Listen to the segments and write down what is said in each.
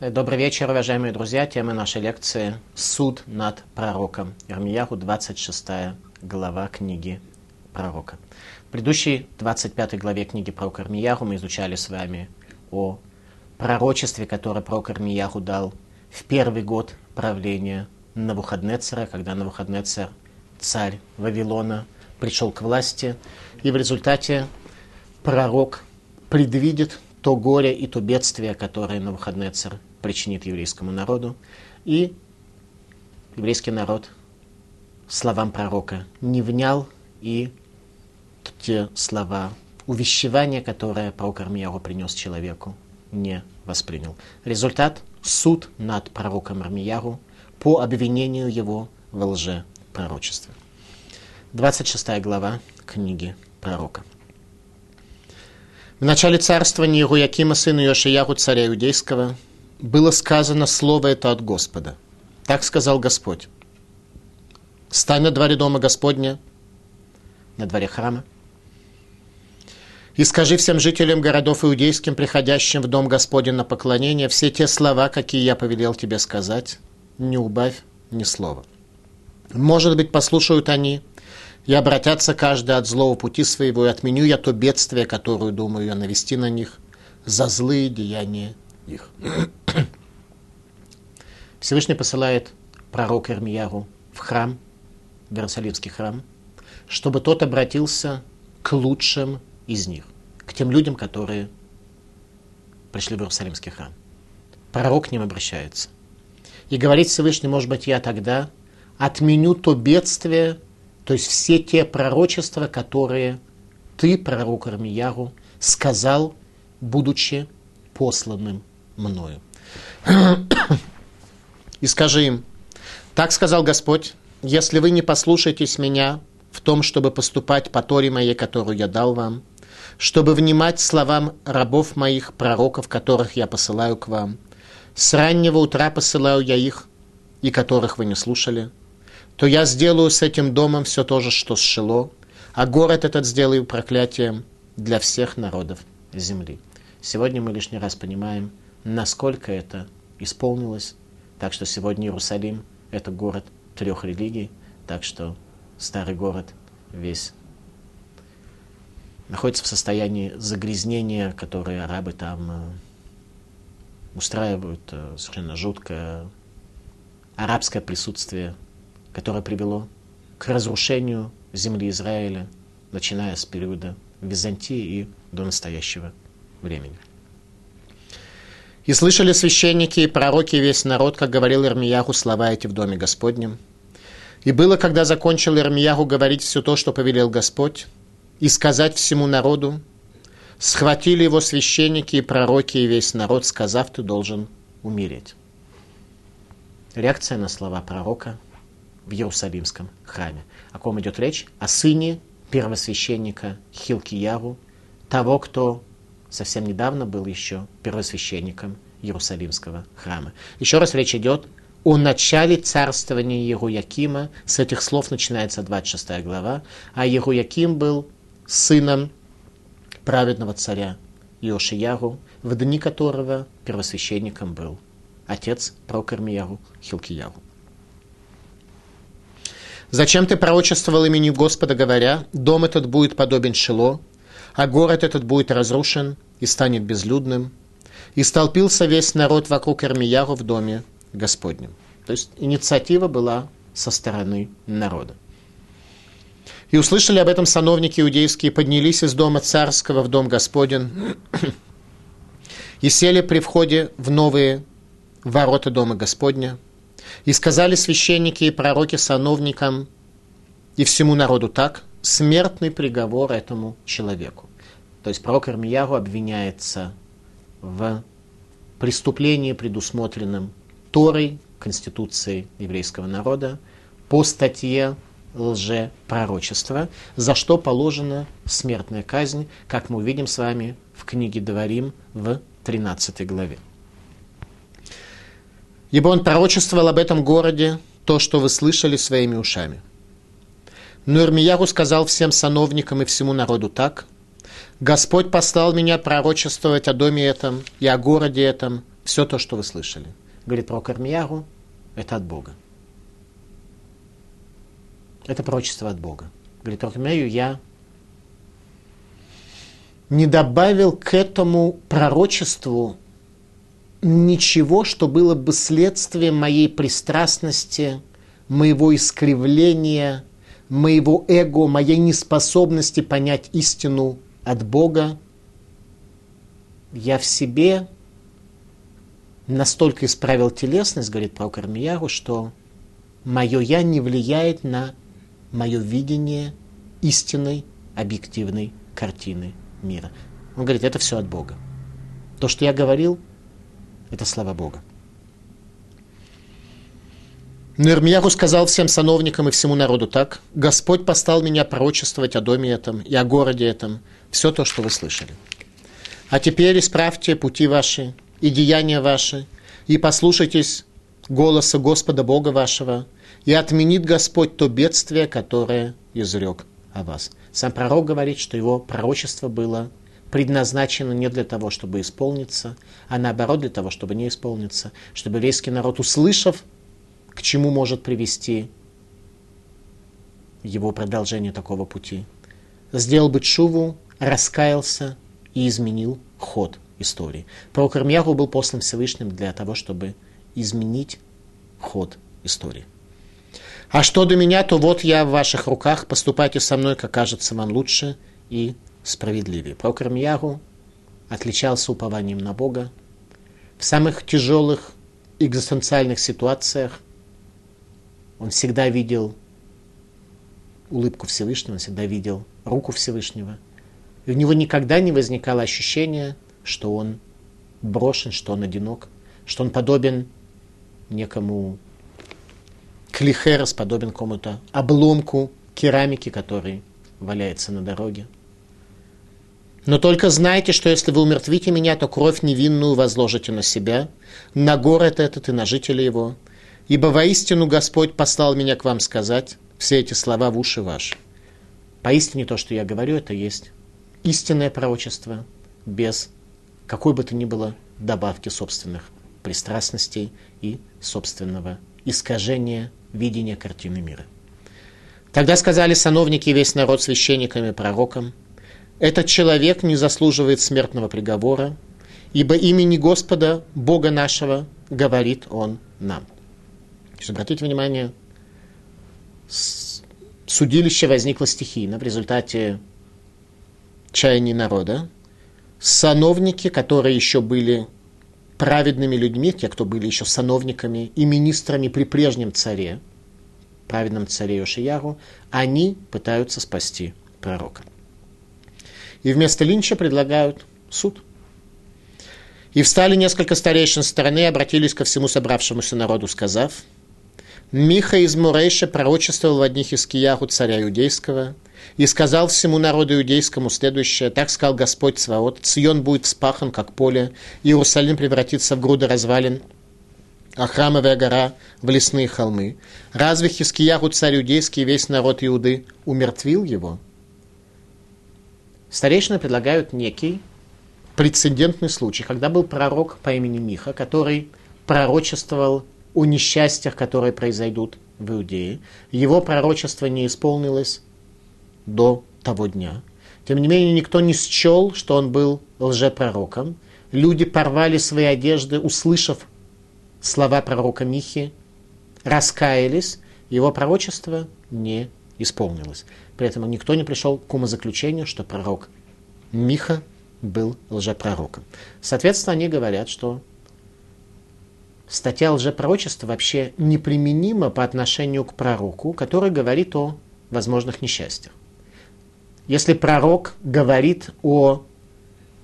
Добрый вечер, уважаемые друзья. Тема нашей лекции «Суд над пророком». Ирмияху, 26 глава книги пророка. В предыдущей 25 главе книги пророка Ирмияху мы изучали с вами о пророчестве, которое пророк Ирмияху дал в первый год правления Навуходнецера, когда Навуходнецер, царь Вавилона, пришел к власти, и в результате пророк предвидит то горе и то бедствие, которое Навуходнецер причинит еврейскому народу. И еврейский народ словам пророка не внял, и те слова увещевания, которые пророк Армияру принес человеку, не воспринял. Результат – суд над пророком Армияру по обвинению его в лжепророчестве. 26 глава книги пророка. В начале царствования Иеруякима, сына Йошияху, царя Иудейского, было сказано слово это от Господа. Так сказал Господь. Стань на дворе дома Господня, на дворе храма, и скажи всем жителям городов иудейским, приходящим в дом Господень на поклонение, все те слова, какие я повелел тебе сказать, не убавь ни слова. Может быть, послушают они и обратятся каждый от злого пути своего, и отменю я то бедствие, которое думаю я навести на них, за злые деяния их. Всевышний посылает пророк Ирмияру в храм, в Иерусалимский храм, чтобы тот обратился к лучшим из них, к тем людям, которые пришли в Иерусалимский храм. Пророк к ним обращается. И говорит Всевышний, может быть, я тогда отменю то бедствие, то есть все те пророчества, которые ты, пророк Армияру, сказал, будучи посланным мною. И скажи им, так сказал Господь, если вы не послушаетесь меня в том, чтобы поступать по Торе моей, которую я дал вам, чтобы внимать словам рабов моих, пророков, которых я посылаю к вам. С раннего утра посылаю я их, и которых вы не слушали. То я сделаю с этим домом все то же, что с Шило, а город этот сделаю проклятием для всех народов земли. Сегодня мы лишний раз понимаем, насколько это исполнилось. Так что сегодня Иерусалим – это город трех религий, так что старый город весь находится в состоянии загрязнения, которое арабы там э, устраивают, э, совершенно жуткое арабское присутствие, которое привело к разрушению земли Израиля, начиная с периода Византии и до настоящего времени. «И слышали священники и пророки и весь народ, как говорил Ирмияху, слова эти в доме Господнем. И было, когда закончил Ирмияху говорить все то, что повелел Господь, и сказать всему народу, схватили его священники и пророки и весь народ, сказав, ты должен умереть. Реакция на слова пророка в Иерусалимском храме. О ком идет речь? О сыне первосвященника Хилкияру, того, кто совсем недавно был еще первосвященником Иерусалимского храма. Еще раз речь идет о начале царствования Еруякима. С этих слов начинается 26 глава. А Еруяким был сыном праведного царя Иошияру, в дни которого первосвященником был отец Прокормияру Хилкияру. «Зачем ты пророчествовал имени Господа, говоря, дом этот будет подобен Шило, а город этот будет разрушен и станет безлюдным?» И столпился весь народ вокруг Эрмияру в доме Господнем. То есть инициатива была со стороны народа. И услышали об этом сановники иудейские, поднялись из дома царского в дом Господен и сели при входе в новые ворота дома Господня. И сказали священники и пророки сановникам и всему народу так, смертный приговор этому человеку. То есть пророк Ирмияру обвиняется в преступлении, предусмотренном Торой, Конституцией еврейского народа, по статье лжепророчества, за что положена смертная казнь, как мы увидим с вами в книге Дворим в 13 главе. Ибо он пророчествовал об этом городе то, что вы слышали своими ушами. Но Ирмияру сказал всем сановникам и всему народу так. Господь послал меня пророчествовать о доме этом и о городе этом все то, что вы слышали. Говорит про Кармиягу, это от Бога. Это пророчество от Бога. Говорит, Рахмею, я не добавил к этому пророчеству ничего, что было бы следствием моей пристрастности, моего искривления, моего эго, моей неспособности понять истину от Бога. Я в себе настолько исправил телесность, говорит про Кармияру, что мое «я» не влияет на мое видение истинной, объективной картины мира. Он говорит, это все от Бога. То, что я говорил, это слава Бога. Но Ирмияху сказал всем сановникам и всему народу так, Господь послал меня пророчествовать о доме этом и о городе этом, все то, что вы слышали. А теперь исправьте пути ваши и деяния ваши, и послушайтесь голоса Господа Бога вашего, и отменит Господь то бедствие, которое изрек о вас. Сам пророк говорит, что его пророчество было предназначено не для того, чтобы исполниться, а наоборот для того, чтобы не исполниться, чтобы еврейский народ, услышав, к чему может привести его продолжение такого пути, сделал бы чуву, раскаялся и изменил ход истории. Пророк Ирмьяху был послан Всевышним для того, чтобы изменить ход истории. А что до меня, то вот я в ваших руках, поступайте со мной, как кажется вам лучше и справедливее. Пророк Ирмьяху отличался упованием на Бога. В самых тяжелых экзистенциальных ситуациях он всегда видел улыбку Всевышнего, он всегда видел руку Всевышнего. И у него никогда не возникало ощущения, что он брошен, что он одинок, что он подобен некому клихерос, подобен кому-то обломку керамики, который валяется на дороге. Но только знайте, что если вы умертвите меня, то кровь невинную возложите на себя, на город этот и на жителей его. Ибо воистину Господь послал меня к вам сказать все эти слова в уши ваши. Поистине то, что я говорю, это есть истинное пророчество без какой бы то ни было добавки собственных пристрастностей и собственного искажения видения картины мира. Тогда сказали сановники весь народ священникам и пророкам, этот человек не заслуживает смертного приговора, ибо имени Господа, Бога нашего, говорит он нам. Есть, обратите внимание, судилище возникло стихийно в результате чаяний народа, сановники, которые еще были праведными людьми, те, кто были еще сановниками и министрами при прежнем царе, праведном царе Йошияру, они пытаются спасти пророка. И вместо линча предлагают суд. И встали несколько старейшин стороны и обратились ко всему собравшемуся народу, сказав, Миха из Мурейша пророчествовал в одних из Кияру царя иудейского – и сказал всему народу иудейскому следующее, так сказал Господь Сваот, Цион будет спахан, как поле, Иерусалим превратится в груды развалин, а храмовая гора в лесные холмы. Разве Хискияру, царь иудейский, весь народ Иуды умертвил его? Старейшины предлагают некий прецедентный случай, когда был пророк по имени Миха, который пророчествовал о несчастьях, которые произойдут в Иудее. Его пророчество не исполнилось, до того дня. Тем не менее, никто не счел, что он был лжепророком. Люди порвали свои одежды, услышав слова пророка Михи, раскаялись, его пророчество не исполнилось. При этом никто не пришел к умозаключению, что пророк Миха был лжепророком. Соответственно, они говорят, что статья лжепророчества вообще неприменима по отношению к пророку, который говорит о возможных несчастьях. Если пророк говорит о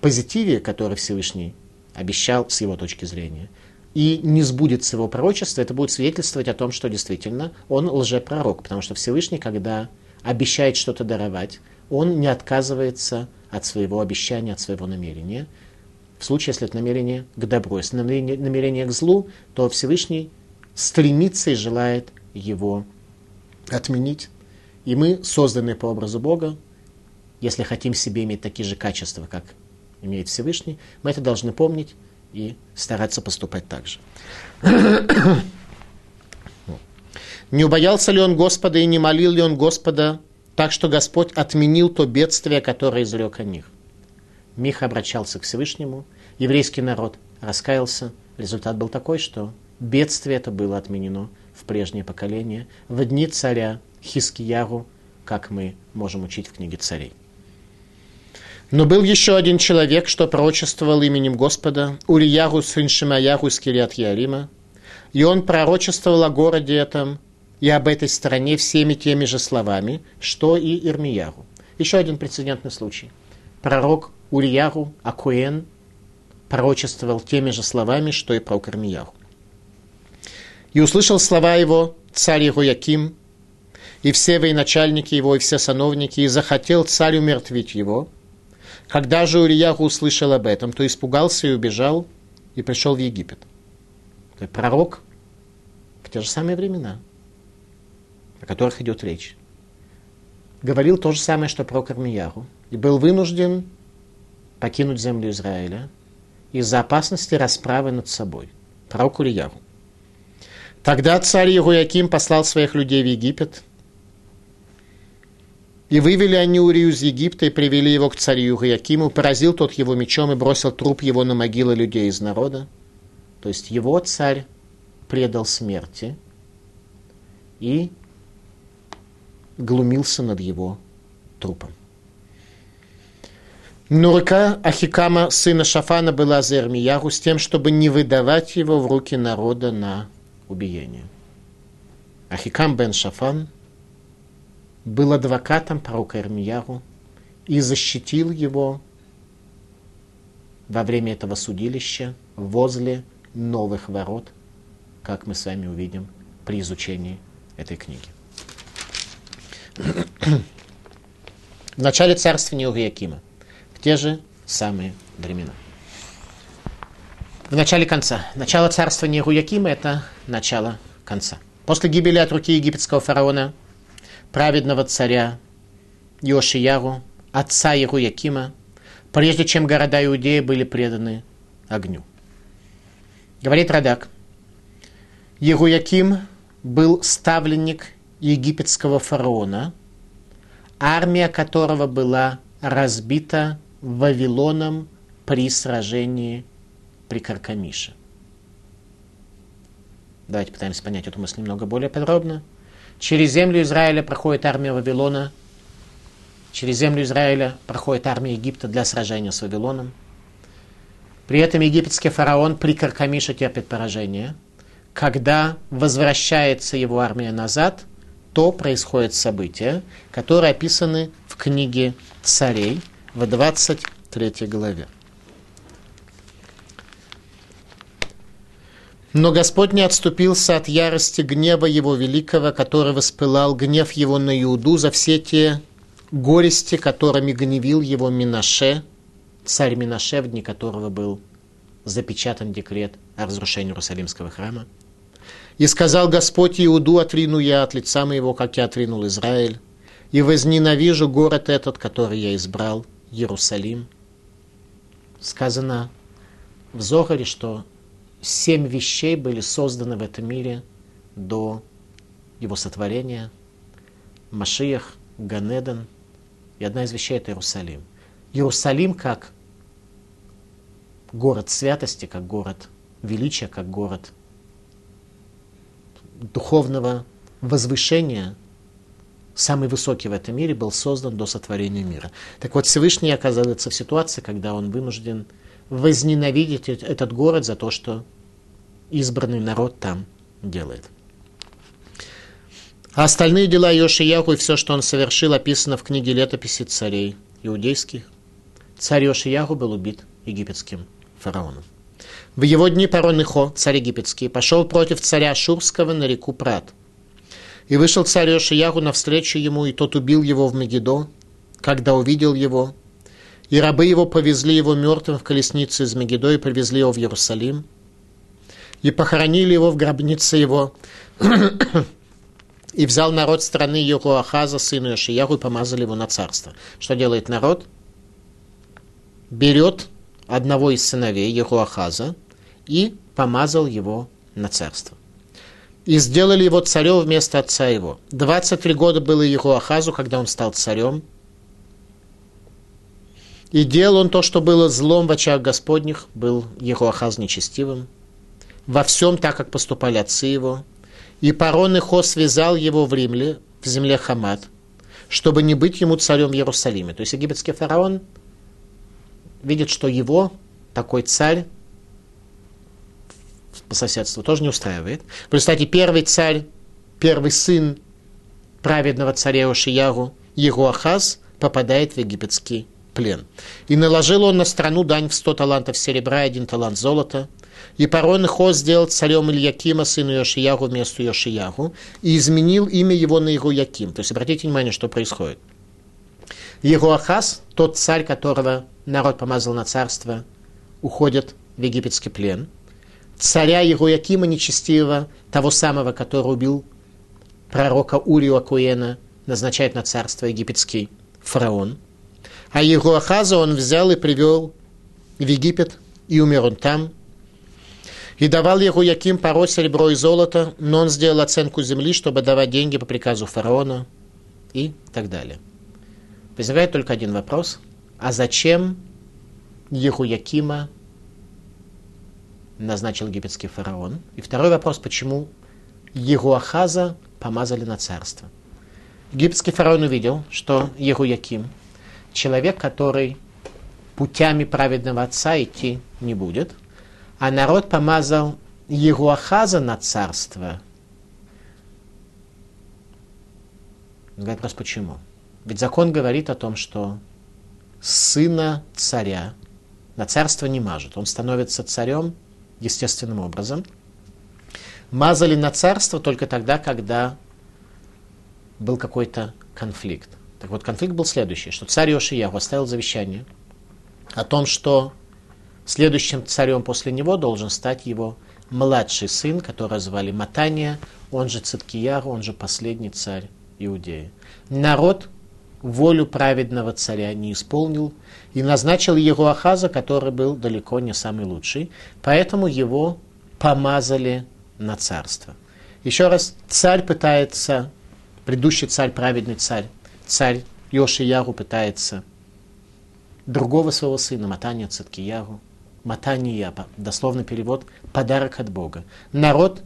позитиве, который Всевышний обещал с его точки зрения, и не сбудется его пророчество, это будет свидетельствовать о том, что действительно он лжепророк, потому что Всевышний, когда обещает что-то даровать, он не отказывается от своего обещания, от своего намерения. В случае, если это намерение к добру, если намерение, намерение к злу, то Всевышний стремится и желает его отменить. И мы, созданы по образу Бога, если хотим себе иметь такие же качества, как имеет Всевышний, мы это должны помнить и стараться поступать так же. Не убоялся ли он Господа и не молил ли он Господа, так что Господь отменил то бедствие, которое изрек о них? Миха обращался к Всевышнему, еврейский народ раскаялся. Результат был такой, что бедствие это было отменено в прежнее поколение, в дни царя Хискияру, как мы можем учить в книге царей. Но был еще один человек, что пророчествовал именем Господа, Ульяру сын Шимаяру из Кириат Ярима, и он пророчествовал о городе этом и об этой стране всеми теми же словами, что и Ирмияру. Еще один прецедентный случай. Пророк Ульяру Акуэн пророчествовал теми же словами, что и пророк Ирмияру. И услышал слова его царь Ирояким, и все военачальники его, и все сановники, и захотел царь умертвить его – когда же Урияху услышал об этом, то испугался и убежал, и пришел в Египет. То пророк в те же самые времена, о которых идет речь, говорил то же самое, что про Кармияру, и был вынужден покинуть землю Израиля из-за опасности расправы над собой. Пророк Урияху. Тогда царь Егояким послал своих людей в Египет – и вывели они Урию из Египта и привели его к царю Якиму, поразил тот его мечом и бросил труп его на могилы людей из народа. То есть его царь предал смерти и глумился над его трупом. Но рука Ахикама, сына Шафана, была за Ирмияру с тем, чтобы не выдавать его в руки народа на убиение. Ахикам бен Шафан – был адвокатом пророка Ирмияру и защитил его во время этого судилища возле новых ворот, как мы с вами увидим при изучении этой книги. В начале царствования Уриакима, те же самые времена. В начале конца. Начало царствования Руякима – это начало конца. После гибели от руки египетского фараона праведного царя Йошияру, отца Яруякима, прежде чем города Иудеи были преданы огню. Говорит Радак, Яруяким был ставленник египетского фараона, армия которого была разбита Вавилоном при сражении при Каркамише. Давайте пытаемся понять эту мысль немного более подробно. Через землю Израиля проходит армия Вавилона. Через землю Израиля проходит армия Египта для сражения с Вавилоном. При этом египетский фараон при Каркамише терпит поражение. Когда возвращается его армия назад, то происходят события, которые описаны в книге царей в 23 главе. Но Господь не отступился от ярости гнева Его великого, который воспылал гнев Его на Иуду за все те горести, которыми гневил Его Минаше, царь Минаше, в дни которого был запечатан декрет о разрушении Иерусалимского храма. И сказал Господь Иуду, отрину я от лица моего, как я отринул Израиль, и возненавижу город этот, который я избрал, Иерусалим. Сказано в Зохаре, что семь вещей были созданы в этом мире до его сотворения. Машиях, Ганеден. И одна из вещей – это Иерусалим. Иерусалим как город святости, как город величия, как город духовного возвышения, самый высокий в этом мире, был создан до сотворения мира. Так вот, Всевышний оказывается в ситуации, когда он вынужден возненавидеть этот город за то, что избранный народ там делает. А остальные дела Йошияху и все, что он совершил, описано в книге летописи царей иудейских. Царь Йошияху был убит египетским фараоном. В его дни Парон Ихо, царь египетский, пошел против царя Шурского на реку Прат. И вышел царь Йошияху навстречу ему, и тот убил его в Мегидо, когда увидел его. И рабы его повезли его мертвым в колеснице из Мегидо и привезли его в Иерусалим и похоронили его в гробнице его. и взял народ страны Йохуахаза, сына Йошияху, и помазали его на царство. Что делает народ? Берет одного из сыновей Йохуахаза, и помазал его на царство. И сделали его царем вместо отца его. 23 года было его Ахазу, когда он стал царем. И делал он то, что было злом в очах Господних, был его Ахаз нечестивым. Во всем так, как поступали отцы его. И Парон Ихо связал его в Римле, в земле Хамат, чтобы не быть ему царем в Иерусалиме. То есть египетский фараон видит, что его, такой царь, по соседству тоже не устраивает. В результате первый царь, первый сын праведного царя Ошиягу, его Ахаз, попадает в египетский плен. И наложил он на страну дань в сто талантов серебра и один талант золота. И Парон Хо сделал царем Ильякима, сыну Йошиягу, вместо Йошиягу, и изменил имя его на Яким. То есть обратите внимание, что происходит. Ахаз, тот царь, которого народ помазал на царство, уходит в египетский плен – царя Егоякима нечестивого, того самого, который убил пророка Урию Акуена, назначает на царство египетский фараон. А Егоахаза он взял и привел в Египет, и умер он там. И давал Егояким порой серебро и золото, но он сделал оценку земли, чтобы давать деньги по приказу фараона и так далее. Возникает только один вопрос. А зачем Егоякима назначил египетский фараон. И второй вопрос, почему Егуахаза помазали на царство. Египетский фараон увидел, что Егуяким, человек, который путями праведного отца идти не будет, а народ помазал Егуахаза на царство. Вопрос почему? Ведь закон говорит о том, что сына царя на царство не мажет. Он становится царем естественным образом. Мазали на царство только тогда, когда был какой-то конфликт. Так вот, конфликт был следующий, что царь Йошияху оставил завещание о том, что следующим царем после него должен стать его младший сын, которого звали Матания, он же Циткияр, он же последний царь Иудеи. Народ волю праведного царя не исполнил и назначил его Ахаза, который был далеко не самый лучший, поэтому его помазали на царство. Еще раз, царь пытается, предыдущий царь, праведный царь, царь Йошияру пытается другого своего сына, Матания Циткияру, Матания, дословный перевод, подарок от Бога. Народ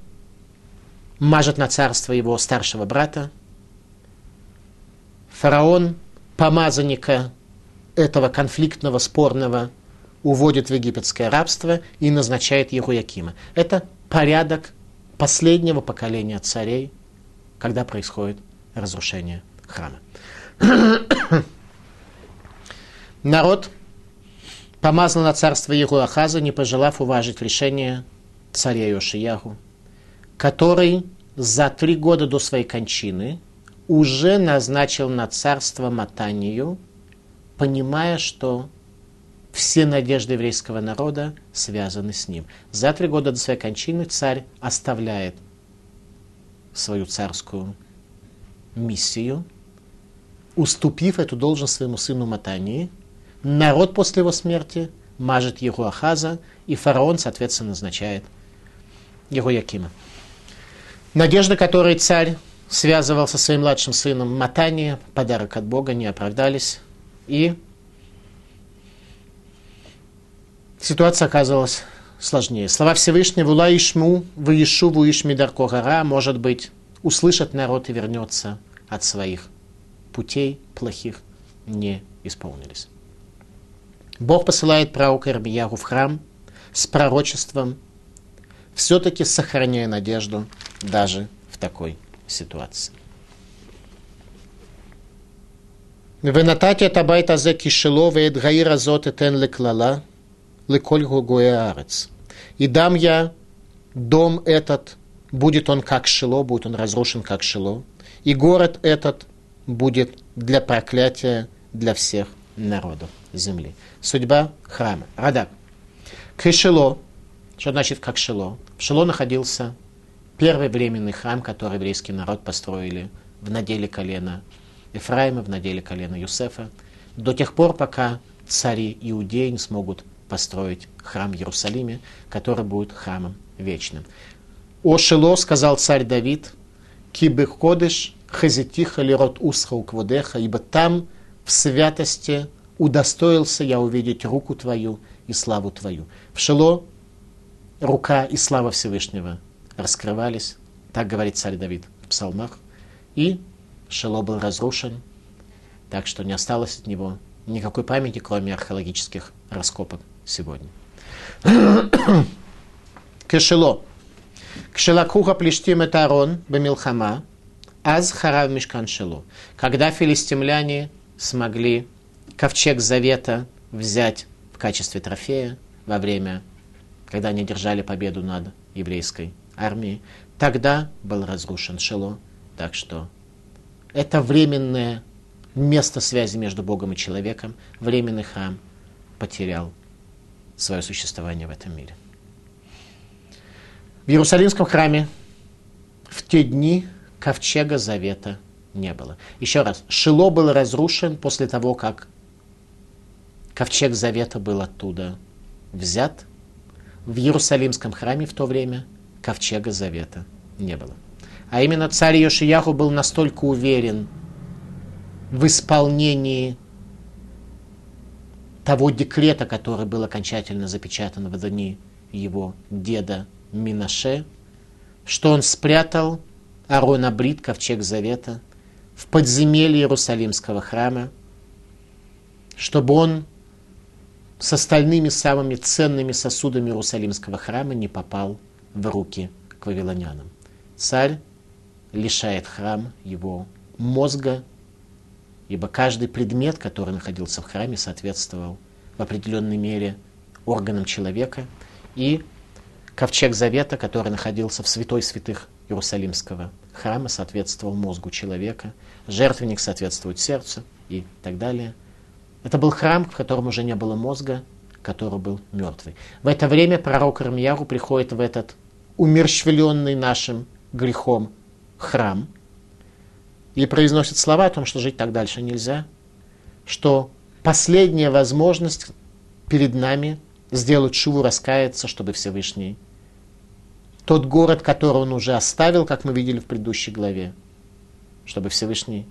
мажет на царство его старшего брата, фараон помазанника этого конфликтного, спорного уводит в египетское рабство и назначает Ехуякима. Это порядок последнего поколения царей, когда происходит разрушение храма. Народ помазал на царство Егуахаза, не пожелав уважить решение царя Йошияху, который за три года до своей кончины уже назначил на царство Матанию, понимая, что все надежды еврейского народа связаны с ним. За три года до своей кончины царь оставляет свою царскую миссию, уступив эту должность своему сыну Матании. Народ после его смерти мажет его Ахаза, и фараон, соответственно, назначает его Якима. Надежда, которой царь связывал со своим младшим сыном Матания, подарок от Бога, не оправдались. И ситуация оказалась сложнее. Слова Всевышнего «Ула ишму, выишу, выишми дарко гора» может быть, услышит народ и вернется от своих путей плохих не исполнились. Бог посылает пророка Ирмиягу в храм с пророчеством, все-таки сохраняя надежду даже в такой ситуации. ונתתי את הבית הזה כשלו ואת העיר הזאת אתן לקללה לכל גוגויי הארץ. И дам я дом этот, будет он как Шило, будет он разрушен как Шило, и город этот будет для проклятия для всех народов земли. Судьба храма. Радак. Кишело, что значит как Шило? В Шило находился первый временный храм, который еврейский народ построили в наделе колена Ефраима, в наделе колена Юсефа, до тех пор, пока цари Иудеи не смогут построить храм в Иерусалиме, который будет храмом вечным. «О Шило, — сказал царь Давид, — кибы ходишь, хазитиха лирот усха укводеха, ибо там в святости удостоился я увидеть руку твою и славу твою». В Шило рука и слава Всевышнего раскрывались, так говорит царь Давид в псалмах, и Шило был разрушен, так что не осталось от него никакой памяти, кроме археологических раскопок сегодня. Кешело. Кшелакуха плештим это Арон бамилхама, аз харав мешкан шело. Когда филистимляне смогли ковчег завета взять в качестве трофея во время, когда они держали победу над еврейской армией, тогда был разрушен Шело. Так что это временное место связи между Богом и человеком, временный храм потерял свое существование в этом мире. В Иерусалимском храме в те дни ковчега завета не было. Еще раз, Шило был разрушен после того, как ковчег завета был оттуда взят. В Иерусалимском храме в то время ковчега завета не было. А именно царь Йошияху был настолько уверен в исполнении того декрета, который был окончательно запечатан в дни его деда Минаше, что он спрятал Арона Брит, ковчег Завета, в подземелье Иерусалимского храма, чтобы он с остальными самыми ценными сосудами Иерусалимского храма не попал в руки к вавилонянам. Царь лишает храм его мозга, ибо каждый предмет, который находился в храме, соответствовал в определенной мере органам человека, и ковчег Завета, который находился в святой святых Иерусалимского храма, соответствовал мозгу человека, жертвенник соответствует сердцу и так далее. Это был храм, в котором уже не было мозга, который был мертвый. В это время пророк Армияру приходит в этот умерщвленный нашим грехом храм и произносит слова о том, что жить так дальше нельзя, что последняя возможность перед нами сделать шуву, раскаяться, чтобы Всевышний тот город, который он уже оставил, как мы видели в предыдущей главе, чтобы Всевышний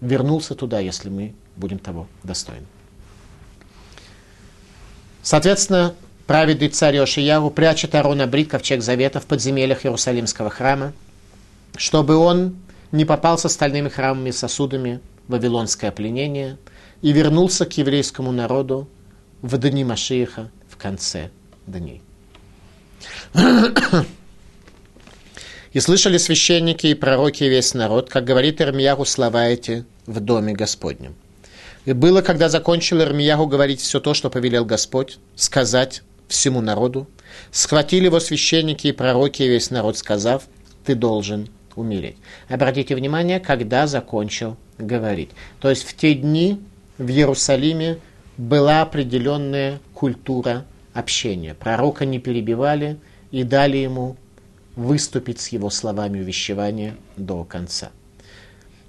вернулся туда, если мы будем того достойны. Соответственно, праведный царь Йошияру прячет Арона Брит, ковчег Завета, в подземельях Иерусалимского храма, чтобы он не попал с остальными храмами и сосудами в вавилонское пленение и вернулся к еврейскому народу в дни Машииха в конце дней. И слышали священники и пророки и весь народ, как говорит Ирмияху слова эти в доме Господнем. И было, когда закончил Ирмияху говорить все то, что повелел Господь, сказать всему народу, схватили его священники и пророки и весь народ, сказав, ты должен умереть. Обратите внимание, когда закончил говорить. То есть в те дни в Иерусалиме была определенная культура общения. Пророка не перебивали и дали ему выступить с его словами увещевания до конца.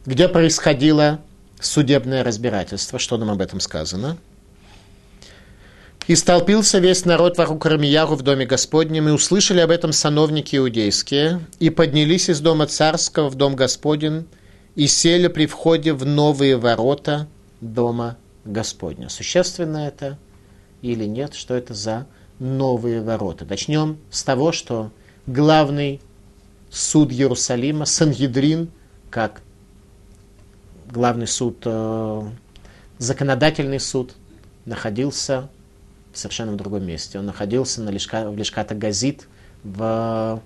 Где происходило судебное разбирательство, что нам об этом сказано – и столпился весь народ вокруг Рамияру в доме Господнем, и услышали об этом сановники иудейские, и поднялись из дома царского в дом Господень, и сели при входе в новые ворота дома Господня. Существенно это или нет, что это за новые ворота? Начнем с того, что главный суд Иерусалима, Сангедрин, как главный суд, э, законодательный суд, находился совершенно в другом месте. Он находился на Лешка, в Лешката Газит в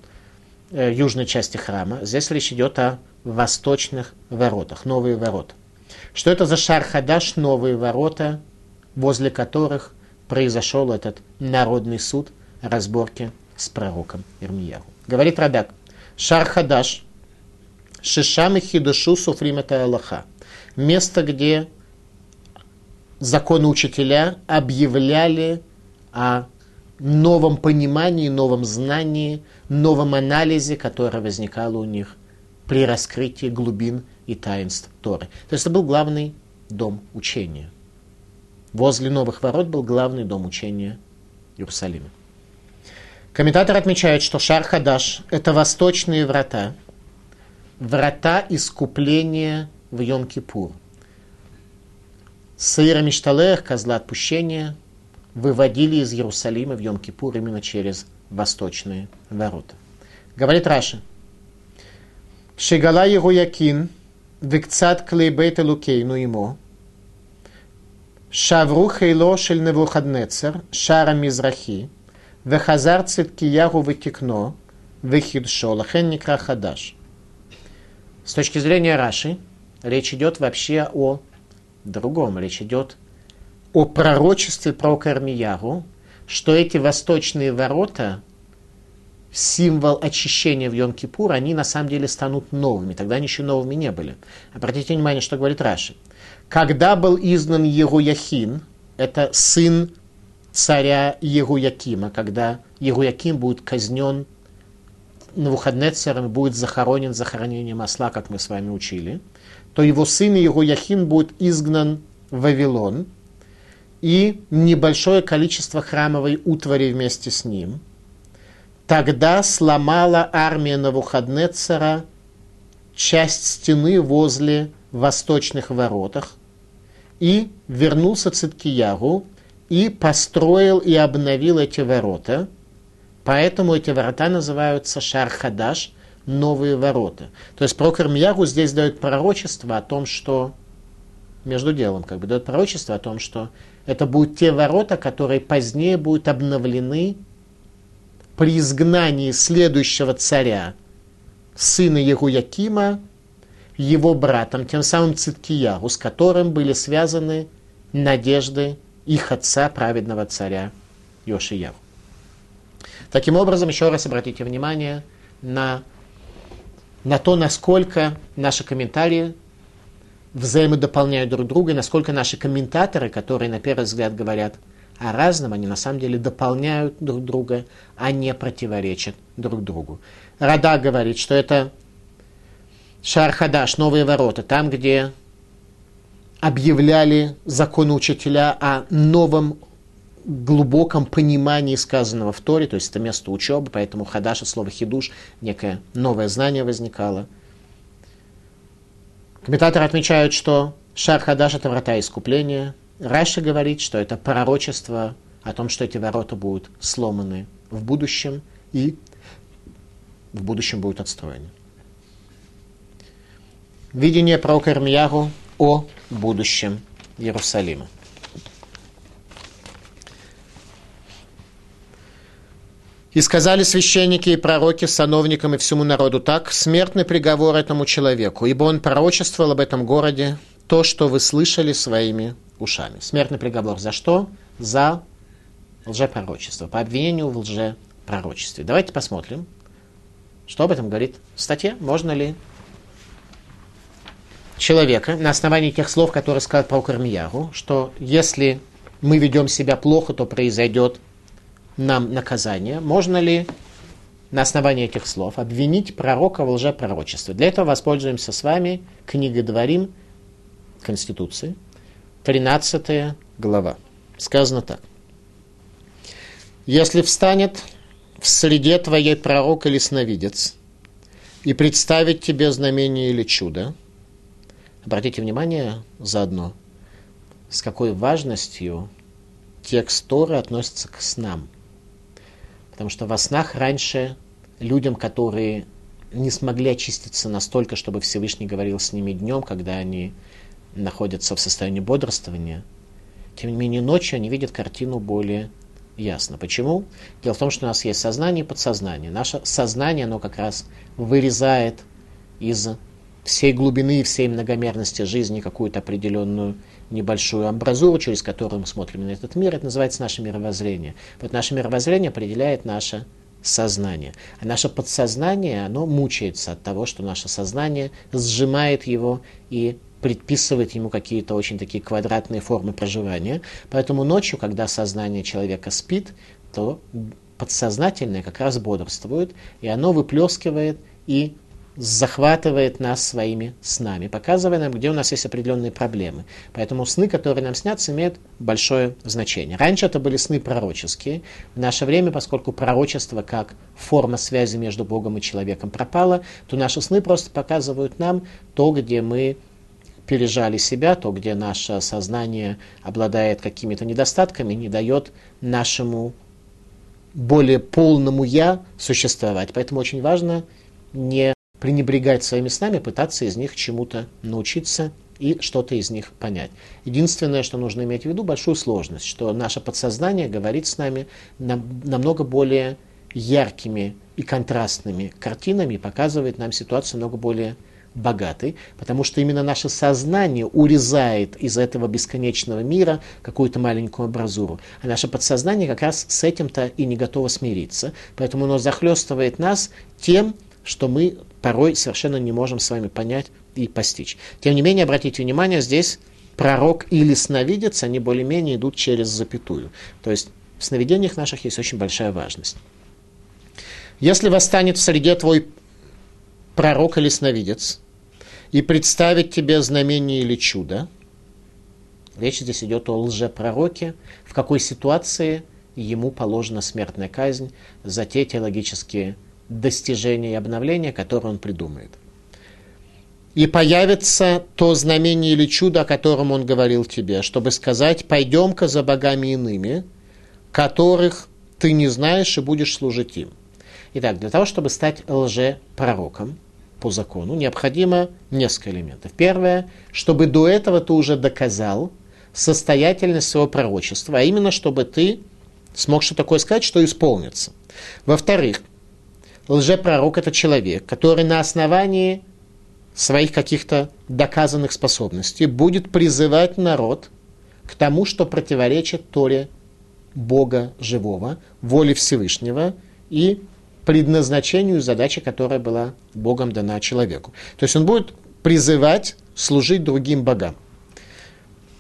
э, южной части храма. Здесь речь идет о восточных воротах, новые ворота. Что это за Шархадаш, новые ворота, возле которых произошел этот народный суд разборки с пророком Ирмияру. Говорит Радак, Шархадаш, Шишам и Хидушу Суфрим это Аллаха. Место, где законы учителя объявляли о новом понимании, новом знании, новом анализе, которое возникало у них при раскрытии глубин и таинств Торы. То есть это был главный дом учения. Возле новых ворот был главный дом учения Иерусалиме. Комментатор отмечает, что Шар Хадаш – это восточные врата, врата искупления в Йом-Кипур. Сыра Мишталех, козла отпущения, выводили из Иерусалима в Йом-Кипур именно через восточные ворота. Говорит Раши. Шигала его якин, викцат клейбейт элукейну ему, шавру хейло шель невухаднецер, шара мизрахи, вехазар циткиягу вытекно, вехидшо, лахен хадаш. С точки зрения Раши, речь идет вообще о другом. Речь идет о пророчестве про Кармияру, что эти восточные ворота, символ очищения в Йом-Кипур, они на самом деле станут новыми. Тогда они еще новыми не были. Обратите внимание, что говорит Раши. Когда был изгнан Егуяхин, это сын царя Егуякима, когда Егуяким будет казнен Навуходнецером, будет захоронен захоронением осла, как мы с вами учили, то его сын Егуяхин будет изгнан в Вавилон – и небольшое количество храмовой утвари вместе с ним. Тогда сломала армия Навуходнецера часть стены возле восточных воротах и вернулся Циткиягу и построил и обновил эти ворота. Поэтому эти ворота называются Шархадаш, новые ворота. То есть Прокор Мьягу здесь дает пророчество о том, что между делом, как бы дает пророчество о том, что это будут те ворота, которые позднее будут обновлены при изгнании следующего царя, сына Егуякима, его братом, тем самым Циткияру, с которым были связаны надежды их отца, праведного царя Йошияру. Таким образом, еще раз обратите внимание на, на то, насколько наши комментарии взаимодополняют друг друга, насколько наши комментаторы, которые на первый взгляд говорят о разном, они на самом деле дополняют друг друга, а не противоречат друг другу. Рада говорит, что это Шархадаш, новые ворота, там, где объявляли законы учителя о новом глубоком понимании сказанного в Торе, то есть это место учебы, поэтому хадаш от слова хидуш, некое новое знание возникало – Комментаторы отмечают, что Шар Хадаш – это врата искупления. Раша говорит, что это пророчество о том, что эти ворота будут сломаны в будущем и в будущем будут отстроены. Видение пророка Ирмияру о будущем Иерусалима. И сказали священники и пророки сановникам и всему народу так, смертный приговор этому человеку, ибо он пророчествовал об этом городе то, что вы слышали своими ушами. Смертный приговор за что? За лжепророчество, по обвинению в лжепророчестве. Давайте посмотрим, что об этом говорит в статье. Можно ли человека на основании тех слов, которые сказал про Кармияру, что если мы ведем себя плохо, то произойдет нам наказание, можно ли на основании этих слов обвинить пророка в лжепророчестве. Для этого воспользуемся с вами книгой Дворим Конституции, 13 глава. Сказано так. Если встанет в среде твоей пророк или сновидец и представить тебе знамение или чудо, обратите внимание заодно, с какой важностью текст Торы относится к снам – Потому что во снах раньше людям, которые не смогли очиститься настолько, чтобы Всевышний говорил с ними днем, когда они находятся в состоянии бодрствования, тем не менее ночью они видят картину более ясно. Почему? Дело в том, что у нас есть сознание и подсознание. Наше сознание, оно как раз вырезает из всей глубины и всей многомерности жизни какую-то определенную небольшую амбразуру, через которую мы смотрим на этот мир. Это называется наше мировоззрение. Вот наше мировоззрение определяет наше сознание. А наше подсознание, оно мучается от того, что наше сознание сжимает его и предписывает ему какие-то очень такие квадратные формы проживания. Поэтому ночью, когда сознание человека спит, то подсознательное как раз бодрствует, и оно выплескивает и захватывает нас своими снами, показывая нам, где у нас есть определенные проблемы. Поэтому сны, которые нам снятся, имеют большое значение. Раньше это были сны пророческие. В наше время, поскольку пророчество как форма связи между Богом и человеком пропало, то наши сны просто показывают нам то, где мы пережали себя, то, где наше сознание обладает какими-то недостатками, не дает нашему более полному «я» существовать. Поэтому очень важно не пренебрегать своими снами, пытаться из них чему-то научиться и что-то из них понять. Единственное, что нужно иметь в виду, большую сложность, что наше подсознание говорит с нами намного более яркими и контрастными картинами, показывает нам ситуацию много более богатой, потому что именно наше сознание урезает из этого бесконечного мира какую-то маленькую абразуру. А наше подсознание как раз с этим-то и не готово смириться. Поэтому оно захлестывает нас тем, что мы порой совершенно не можем с вами понять и постичь. Тем не менее, обратите внимание, здесь пророк или сновидец, они более-менее идут через запятую. То есть в сновидениях наших есть очень большая важность. Если восстанет в среде твой пророк или сновидец, и представить тебе знамение или чудо, речь здесь идет о лжепророке, в какой ситуации ему положена смертная казнь за те теологические достижения и обновления, которые он придумает. И появится то знамение или чудо, о котором он говорил тебе, чтобы сказать, пойдем-ка за богами иными, которых ты не знаешь и будешь служить им. Итак, для того, чтобы стать лжепророком по закону, необходимо несколько элементов. Первое, чтобы до этого ты уже доказал состоятельность своего пророчества, а именно, чтобы ты смог что такое сказать, что исполнится. Во-вторых, лжепророк – это человек, который на основании своих каких-то доказанных способностей будет призывать народ к тому, что противоречит Торе Бога живого, воле Всевышнего и предназначению задачи, которая была Богом дана человеку. То есть он будет призывать служить другим богам.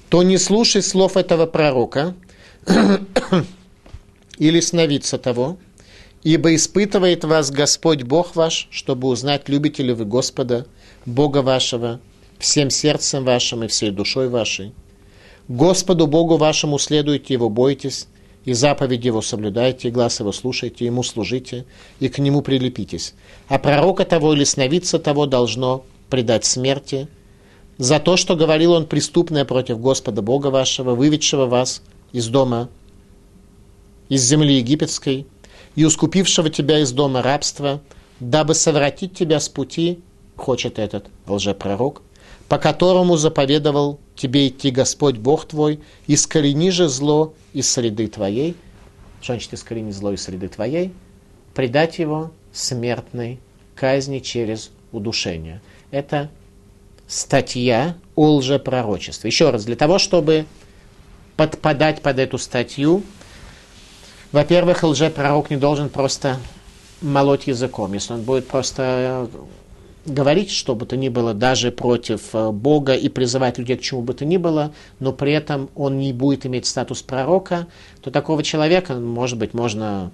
То не слушай слов этого пророка или сновидца того, Ибо испытывает вас Господь Бог ваш, чтобы узнать, любите ли вы Господа, Бога вашего, всем сердцем вашим и всей душой вашей. Господу Богу вашему следуйте Его, бойтесь, и заповедь Его соблюдайте, и глаз Его слушайте, Ему служите, и к Нему прилепитесь. А пророка того или сновидца того должно предать смерти за то, что говорил он преступное против Господа Бога вашего, выведшего вас из дома, из земли египетской, и ускупившего тебя из дома рабства, дабы совратить тебя с пути, хочет этот лжепророк, по которому заповедовал тебе идти Господь Бог твой, искорени же зло из среды твоей, что значит искорени зло из среды твоей, предать его смертной казни через удушение. Это статья о лжепророчестве. Еще раз, для того, чтобы подпадать под эту статью, во-первых, лжепророк не должен просто молоть языком. Если он будет просто э, говорить, что бы то ни было, даже против э, Бога и призывать людей к чему бы то ни было, но при этом он не будет иметь статус пророка, то такого человека, может быть, можно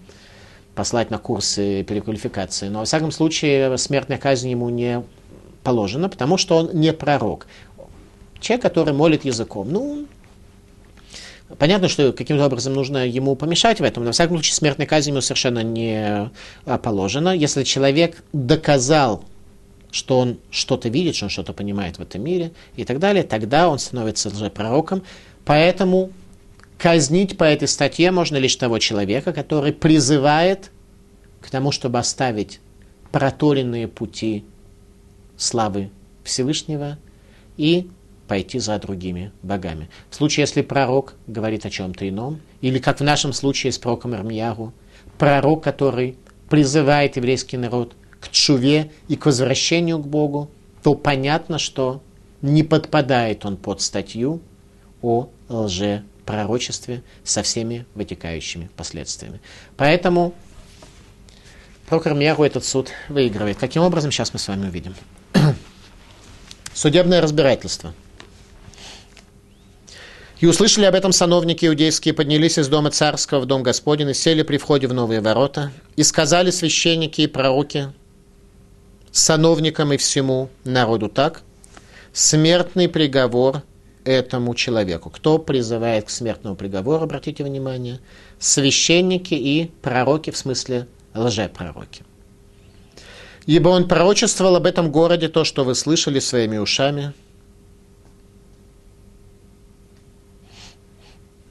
послать на курсы переквалификации. Но, во всяком случае, смертная казнь ему не положена, потому что он не пророк. Человек, который молит языком, ну, Понятно, что каким-то образом нужно ему помешать в этом, но, во всяком случае, смертная казнь ему совершенно не а, положена. Если человек доказал, что он что-то видит, что он что-то понимает в этом мире и так далее, тогда он становится лжепророком. Поэтому казнить по этой статье можно лишь того человека, который призывает к тому, чтобы оставить проторенные пути славы Всевышнего и пойти за другими богами. В случае, если пророк говорит о чем-то ином, или как в нашем случае с пророком Армияру, пророк, который призывает еврейский народ к чуве и к возвращению к Богу, то понятно, что не подпадает он под статью о лжепророчестве со всеми вытекающими последствиями. Поэтому пророк Армияру этот суд выигрывает. Каким образом, сейчас мы с вами увидим. Судебное разбирательство – и услышали об этом сановники иудейские, поднялись из дома царского в дом Господень и сели при входе в новые ворота. И сказали священники и пророки сановникам и всему народу так, смертный приговор этому человеку. Кто призывает к смертному приговору, обратите внимание, священники и пророки, в смысле лжепророки. Ибо он пророчествовал об этом городе то, что вы слышали своими ушами.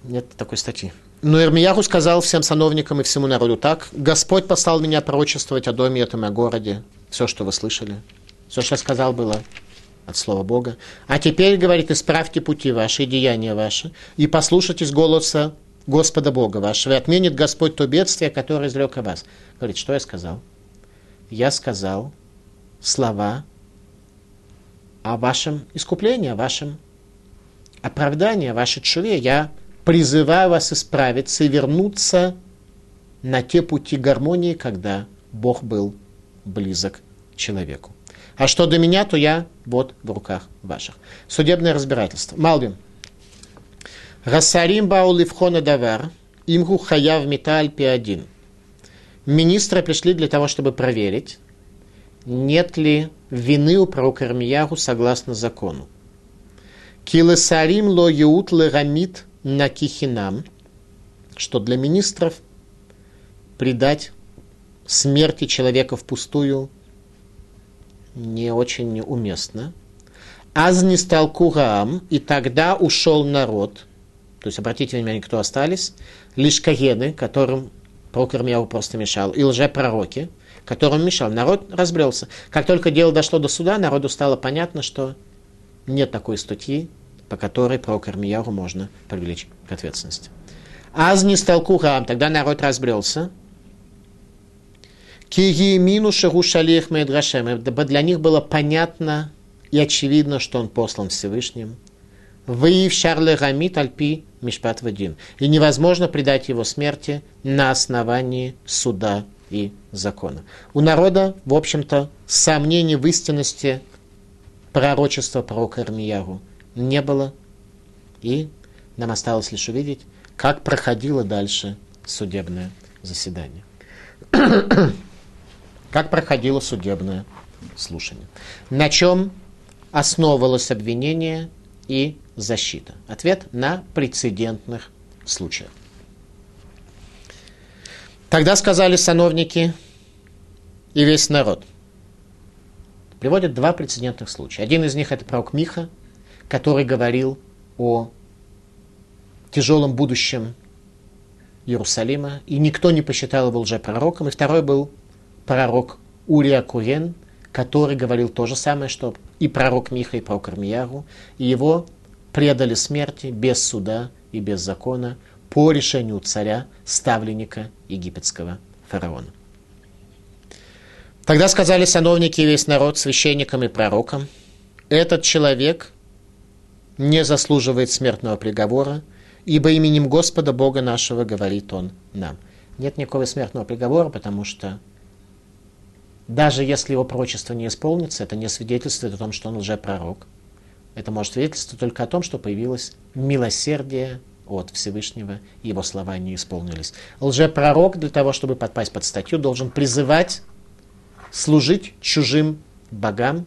Нет такой статьи. Но Ирмияху сказал всем сановникам и всему народу так. Господь послал меня пророчествовать о доме этом о городе. Все, что вы слышали. Все, что я сказал, было от слова Бога. А теперь, говорит, исправьте пути ваши и деяния ваши, и послушайтесь голоса Господа Бога вашего, и отменит Господь то бедствие, которое изрек о вас. Говорит, что я сказал? Я сказал слова о вашем искуплении, о вашем оправдании, о вашей чуве. Я призываю вас исправиться и вернуться на те пути гармонии, когда Бог был близок человеку. А что до меня, то я вот в руках ваших. Судебное разбирательство. Малбим. Расарим бауливхона давар, имгу хаяв металь пи Министры пришли для того, чтобы проверить, нет ли вины у пророка Ирмиягу согласно закону. Килесарим ло еут лерамит на кихинам, что для министров предать смерти человека впустую не очень уместно. Аз не стал кураам, и тогда ушел народ. То есть, обратите внимание, кто остались. Лишь кагены, которым пророк Ирмияу просто мешал, и лжепророки, которым мешал. Народ разбрелся. Как только дело дошло до суда, народу стало понятно, что нет такой статьи, по которой пророк Ирмияу можно привлечь к ответственности. Аз не стал кураам, тогда народ разбрелся. Киемину Шарушалих Медрашем. Для них было понятно и очевидно, что он послан Всевышним. Выив Шарле Рамит Альпи Мишпат Вадин. И невозможно предать его смерти на основании суда и закона. У народа, в общем-то, сомнений в истинности пророчества пророка Ирмияру не было. И нам осталось лишь увидеть, как проходило дальше судебное заседание. Как проходило судебное слушание? На чем основывалось обвинение и защита? Ответ на прецедентных случаях. Тогда сказали сановники и весь народ. Приводят два прецедентных случая. Один из них это пророк Миха, который говорил о тяжелом будущем Иерусалима, и никто не посчитал его лжепророком. И второй был пророк Урия Курен, который говорил то же самое, что и пророк Миха, и пророк Армияру, и его предали смерти без суда и без закона по решению царя, ставленника египетского фараона. Тогда сказали сановники и весь народ священникам и пророкам, этот человек не заслуживает смертного приговора, ибо именем Господа Бога нашего говорит он нам. Нет никакого смертного приговора, потому что даже если его пророчество не исполнится, это не свидетельствует о том, что он лжепророк. Это может свидетельствовать только о том, что появилось милосердие от Всевышнего, и его слова не исполнились. Лжепророк для того, чтобы подпасть под статью, должен призывать служить чужим богам.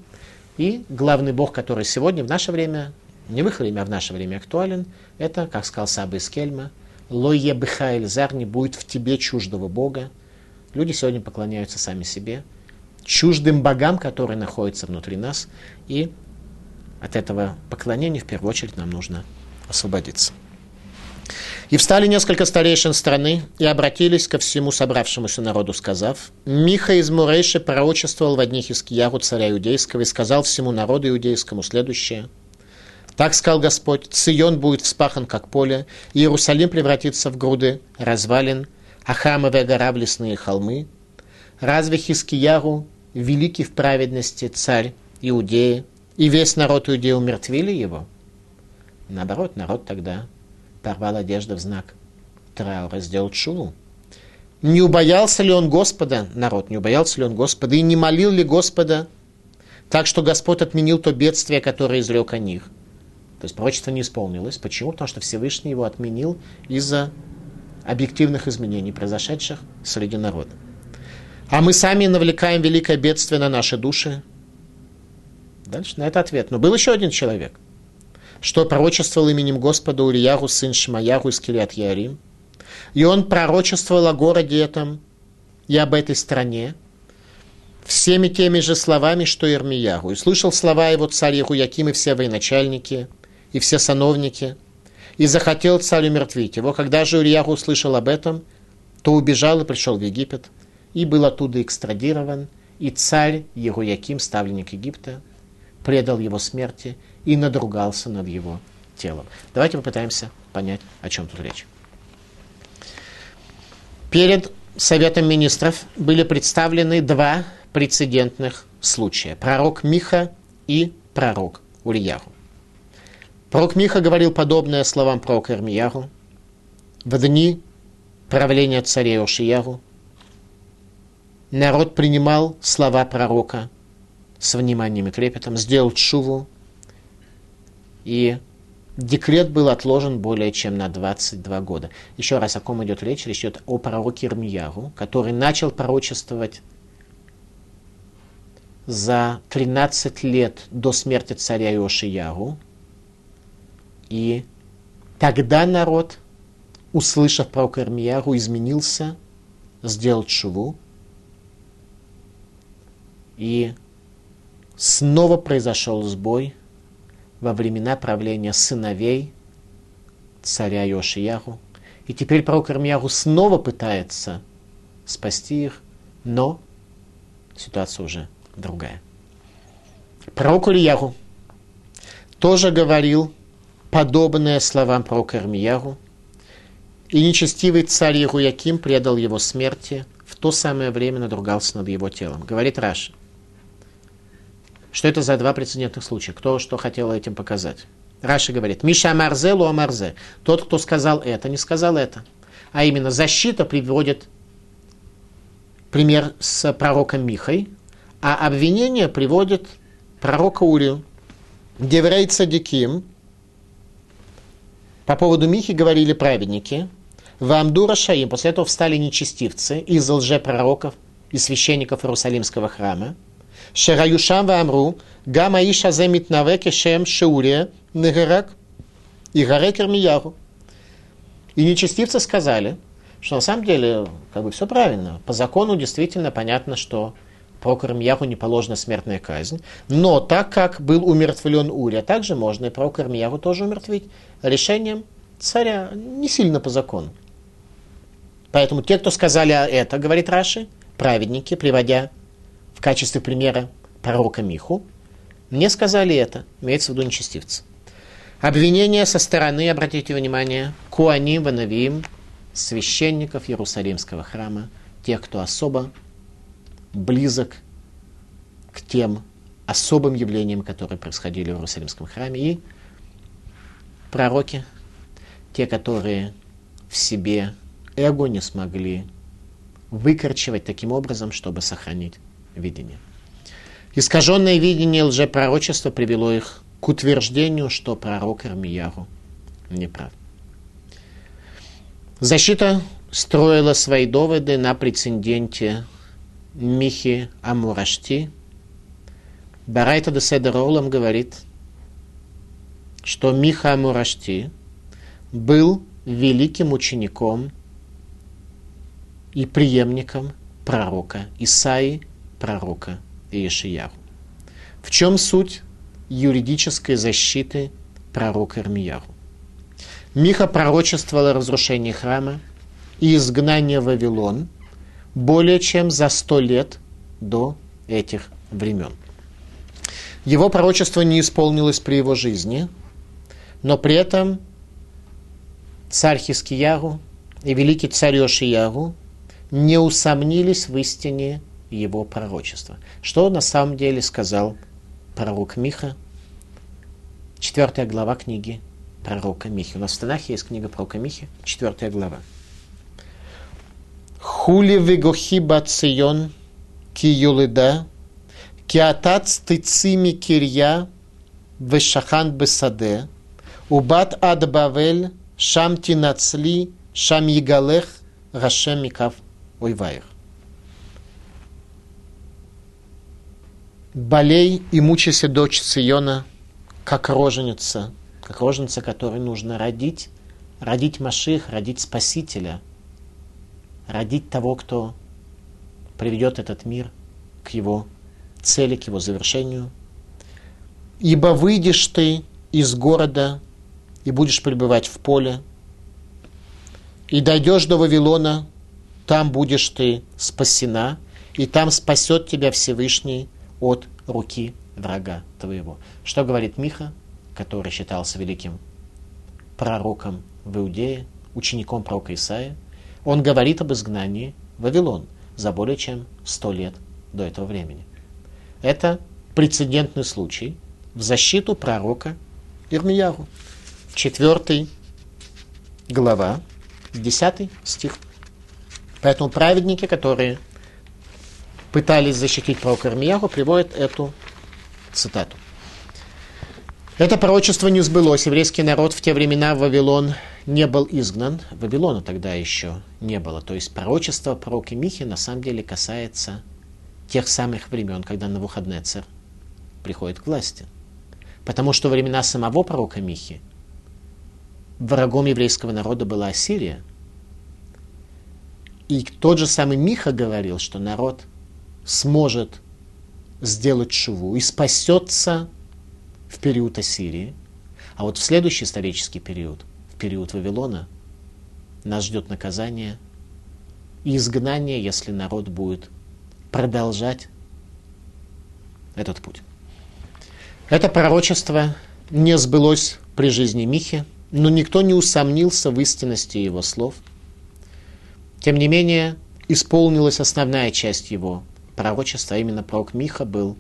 И главный бог, который сегодня, в наше время, не в их время, а в наше время актуален, это, как сказал Саба из Кельма, «Лое бихайль зар не будет в тебе чуждого бога». Люди сегодня поклоняются сами себе – чуждым богам, которые находятся внутри нас. И от этого поклонения в первую очередь нам нужно освободиться. И встали несколько старейшин страны и обратились ко всему собравшемуся народу, сказав, «Миха из Мурейши пророчествовал в одних из Кияру царя иудейского и сказал всему народу иудейскому следующее. Так сказал Господь, Цион будет вспахан, как поле, Иерусалим превратится в груды развалин, а храмовые гора в лесные холмы. Разве Хискияру великий в праведности царь Иудеи, и весь народ Иудеи умертвили его. Наоборот, народ тогда порвал одежду в знак траура, сделал шуву. Не убоялся ли он Господа, народ, не убоялся ли он Господа, и не молил ли Господа, так что Господь отменил то бедствие, которое изрек о них. То есть пророчество не исполнилось. Почему? Потому что Всевышний его отменил из-за объективных изменений, произошедших среди народа. А мы сами навлекаем великое бедствие на наши души. Дальше на это ответ. Но был еще один человек, что пророчествовал именем Господа Урияху, сын Шмаяру из Килиат Ярим. И он пророчествовал о городе этом и об этой стране всеми теми же словами, что Ирмияру. И слышал слова его царь Яким и все военачальники, и все сановники. И захотел царь умертвить его. Когда же Урияху услышал об этом, то убежал и пришел в Египет, и был оттуда экстрадирован, и царь Яким, ставленник Египта, предал его смерти и надругался над его телом. Давайте попытаемся понять, о чем тут речь. Перед Советом министров были представлены два прецедентных случая. Пророк Миха и пророк Ульяру. Пророк Миха говорил подобное словам пророка Ирмияру в дни правления царя Ошияру. Народ принимал слова пророка с вниманием и трепетом, сделал чуву, и декрет был отложен более чем на 22 года. Еще раз, о ком идет речь? Речь идет о пророке Ирмияру, который начал пророчествовать за 13 лет до смерти царя Иошияру. И тогда народ, услышав про Кармияру, изменился, сделал чуву. И снова произошел сбой во времена правления сыновей царя Йошияру. И теперь пророк Ирмияру снова пытается спасти их, но ситуация уже другая. Пророк Ильяру тоже говорил подобное словам пророка Ирмияру, и нечестивый царь Ируяким предал его смерти, в то самое время надругался над его телом. Говорит Раша. Что это за два прецедентных случая? Кто что хотел этим показать? Раша говорит, Миша Амарзе, Лу Амарзе. Тот, кто сказал это, не сказал это. А именно защита приводит пример с пророком Михой, а обвинение приводит пророка Урию. Деврей Цадиким. По поводу Михи говорили праведники. Вамдура Шаим. После этого встали нечестивцы из лжепророков и священников Иерусалимского храма. Шераюшам Вамру. Гама Иша Земит Навеке Шем Шеурия Негерак. И Гарекер Мияру. И нечестивцы сказали, что на самом деле как бы все правильно. По закону действительно понятно, что про Кармьяху не положена смертная казнь. Но так как был умертвлен Урия, также можно и про Кармьяху тоже умертвить решением царя, не сильно по закону. Поэтому те, кто сказали это, говорит Раши, праведники, приводя в качестве примера пророка Миху, не сказали это, имеется в виду нечестивцы. Обвинение со стороны, обратите внимание, Куаним, Ванавиим, священников Иерусалимского храма, тех, кто особо близок к тем особым явлениям, которые происходили в Иерусалимском храме, и пророки, те, которые в себе эго не смогли выкорчевать таким образом, чтобы сохранить видение. Искаженное видение лжепророчества привело их к утверждению, что пророк Армияру не прав. Защита строила свои доводы на прецеденте Михи Амурашти. Барайта де Олам говорит, что Миха Амурашти был великим учеником и преемником пророка Исаи, пророка Иешияру. В чем суть юридической защиты пророка Ирмияру? Миха пророчествовал о разрушении храма и изгнании Вавилон – более чем за сто лет до этих времен. Его пророчество не исполнилось при его жизни, но при этом царь Хискияру и великий царь Йошияру не усомнились в истине его пророчества. Что на самом деле сказал пророк Миха? Четвертая глава книги пророка Михи. У нас в Танахе есть книга пророка Михи, четвертая глава. Хули вегохи бацион ки юлида, ки атац тыцими кирья вешахан бесаде, убат ад бавель шам тинацли шам ягалех гашем микав ойваих. болей и мучайся, дочь Сиона, как роженица, как роженица, которой нужно родить, родить Маших, родить Спасителя, родить того, кто приведет этот мир к его цели, к его завершению. Ибо выйдешь ты из города и будешь пребывать в поле, и дойдешь до Вавилона, там будешь ты спасена, и там спасет тебя Всевышний от руки врага твоего. Что говорит Миха, который считался великим пророком в Иудее, учеником пророка Исаия? Он говорит об изгнании Вавилон за более чем сто лет до этого времени. Это прецедентный случай в защиту пророка Ирмияру. Четвертый глава, десятый стих. Поэтому праведники, которые пытались защитить пророка Ирмияру, приводят эту цитату. Это пророчество не сбылось. Еврейский народ в те времена в Вавилон не был изгнан. Вавилона тогда еще не было. То есть пророчество пророка Михи на самом деле касается тех самых времен, когда Навуходнецер приходит к власти. Потому что времена самого пророка Михи врагом еврейского народа была Ассирия. И тот же самый Миха говорил, что народ сможет сделать шуву и спасется в период Ассирии. А вот в следующий исторический период, период Вавилона, нас ждет наказание и изгнание, если народ будет продолжать этот путь. Это пророчество не сбылось при жизни Михи, но никто не усомнился в истинности его слов. Тем не менее, исполнилась основная часть его пророчества, а именно пророк Миха был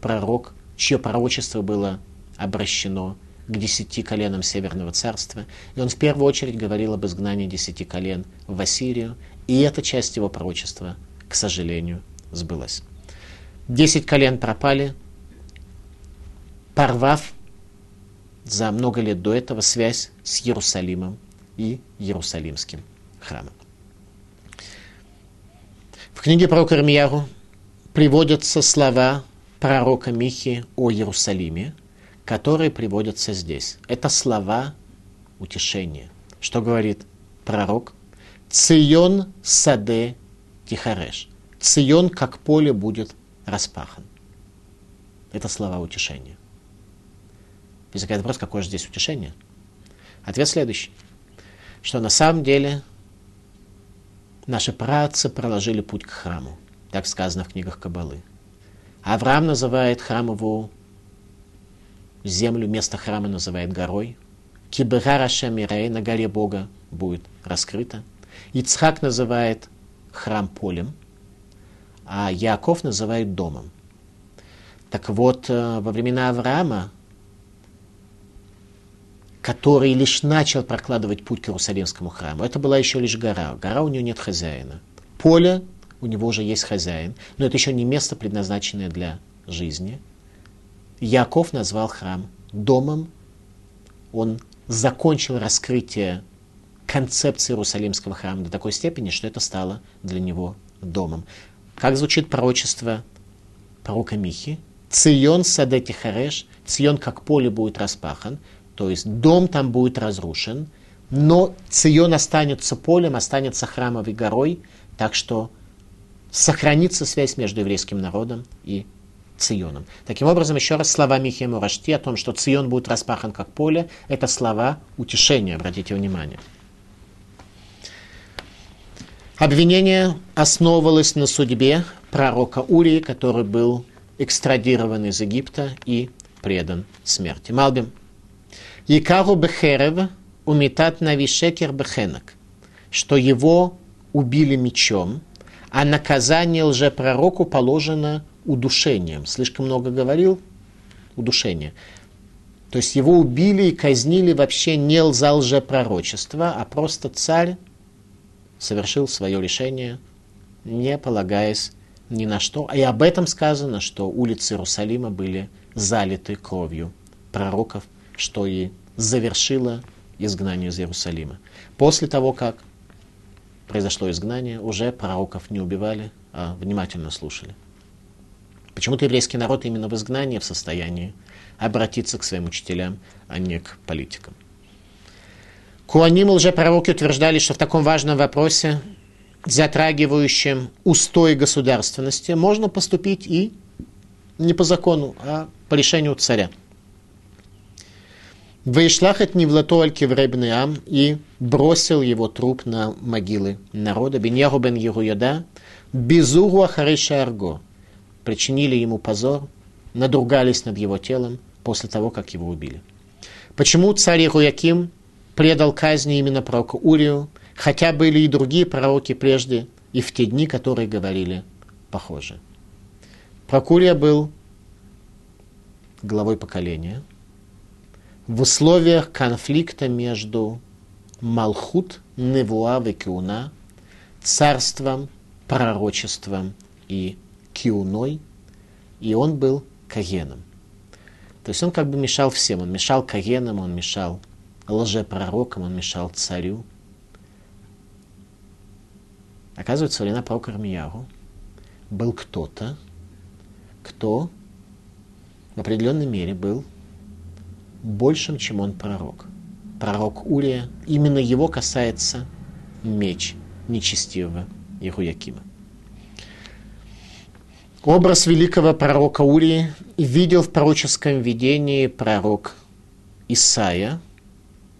пророк, чье пророчество было обращено к десяти коленам Северного Царства. И он в первую очередь говорил об изгнании десяти колен в Ассирию. И эта часть его пророчества, к сожалению, сбылась. Десять колен пропали, порвав за много лет до этого связь с Иерусалимом и Иерусалимским храмом. В книге про Кармияру приводятся слова пророка Михи о Иерусалиме, которые приводятся здесь. Это слова утешения. Что говорит пророк? Цион саде тихареш. Цион, как поле, будет распахан. Это слова утешения. Возникает вопрос, какое же здесь утешение? Ответ следующий. Что на самом деле наши працы проложили путь к храму. Так сказано в книгах Кабалы. Авраам называет храмовую землю, место храма называет горой. Кибера Рашемирей на горе Бога будет раскрыто. Ицхак называет храм полем, а Яков называет домом. Так вот, э, во времена Авраама, который лишь начал прокладывать путь к Иерусалимскому храму, это была еще лишь гора. Гора у нее нет хозяина. Поле у него уже есть хозяин, но это еще не место, предназначенное для жизни – Яков назвал храм домом. Он закончил раскрытие концепции Иерусалимского храма до такой степени, что это стало для него домом. Как звучит пророчество пророка Михи? Цион садети хареш, Цион как поле будет распахан, то есть дом там будет разрушен, но Цион останется полем, останется храмовой горой, так что сохранится связь между еврейским народом и Ционом. Таким образом, еще раз слова Михия Мурашти о том, что Цион будет распахан как поле, это слова утешения, обратите внимание. Обвинение основывалось на судьбе пророка Урии, который был экстрадирован из Египта и предан смерти. Малбим. Якару бехерев умитат навишекер бехенок, что его убили мечом, а наказание лжепророку положено удушением. Слишком много говорил, удушение. То есть его убили и казнили вообще не за лжепророчество, а просто царь совершил свое решение, не полагаясь ни на что. И об этом сказано, что улицы Иерусалима были залиты кровью пророков, что и завершило изгнание из Иерусалима. После того, как произошло изгнание, уже пророков не убивали, а внимательно слушали. Почему-то еврейский народ именно в изгнании в состоянии обратиться к своим учителям, а не к политикам. Куаним лжепророки утверждали, что в таком важном вопросе, затрагивающем устой государственности, можно поступить и не по закону, а по решению царя. Вейшлахет Невлато Аль-Кевребнеам и бросил его труп на могилы народа. Беньяху бен Еруяда, Безугу Ахариша Арго. Причинили ему позор, надругались над его телом после того, как его убили. Почему царь Ируяким предал казни именно пророку Урию, хотя были и другие пророки прежде и в те дни, которые говорили похоже. Пророк Урия был главой поколения – в условиях конфликта между Малхут, Невуа и царством, пророчеством и Киуной, и он был Кагеном. То есть он как бы мешал всем. Он мешал Кагенам, он мешал лжепророкам, он мешал царю. Оказывается, во времена пророка Армияру был кто-то, кто в определенной мере был большим, чем он пророк. Пророк Урия, именно его касается меч нечестивого Ируякима. Образ великого пророка Урии видел в пророческом видении пророк Исаия,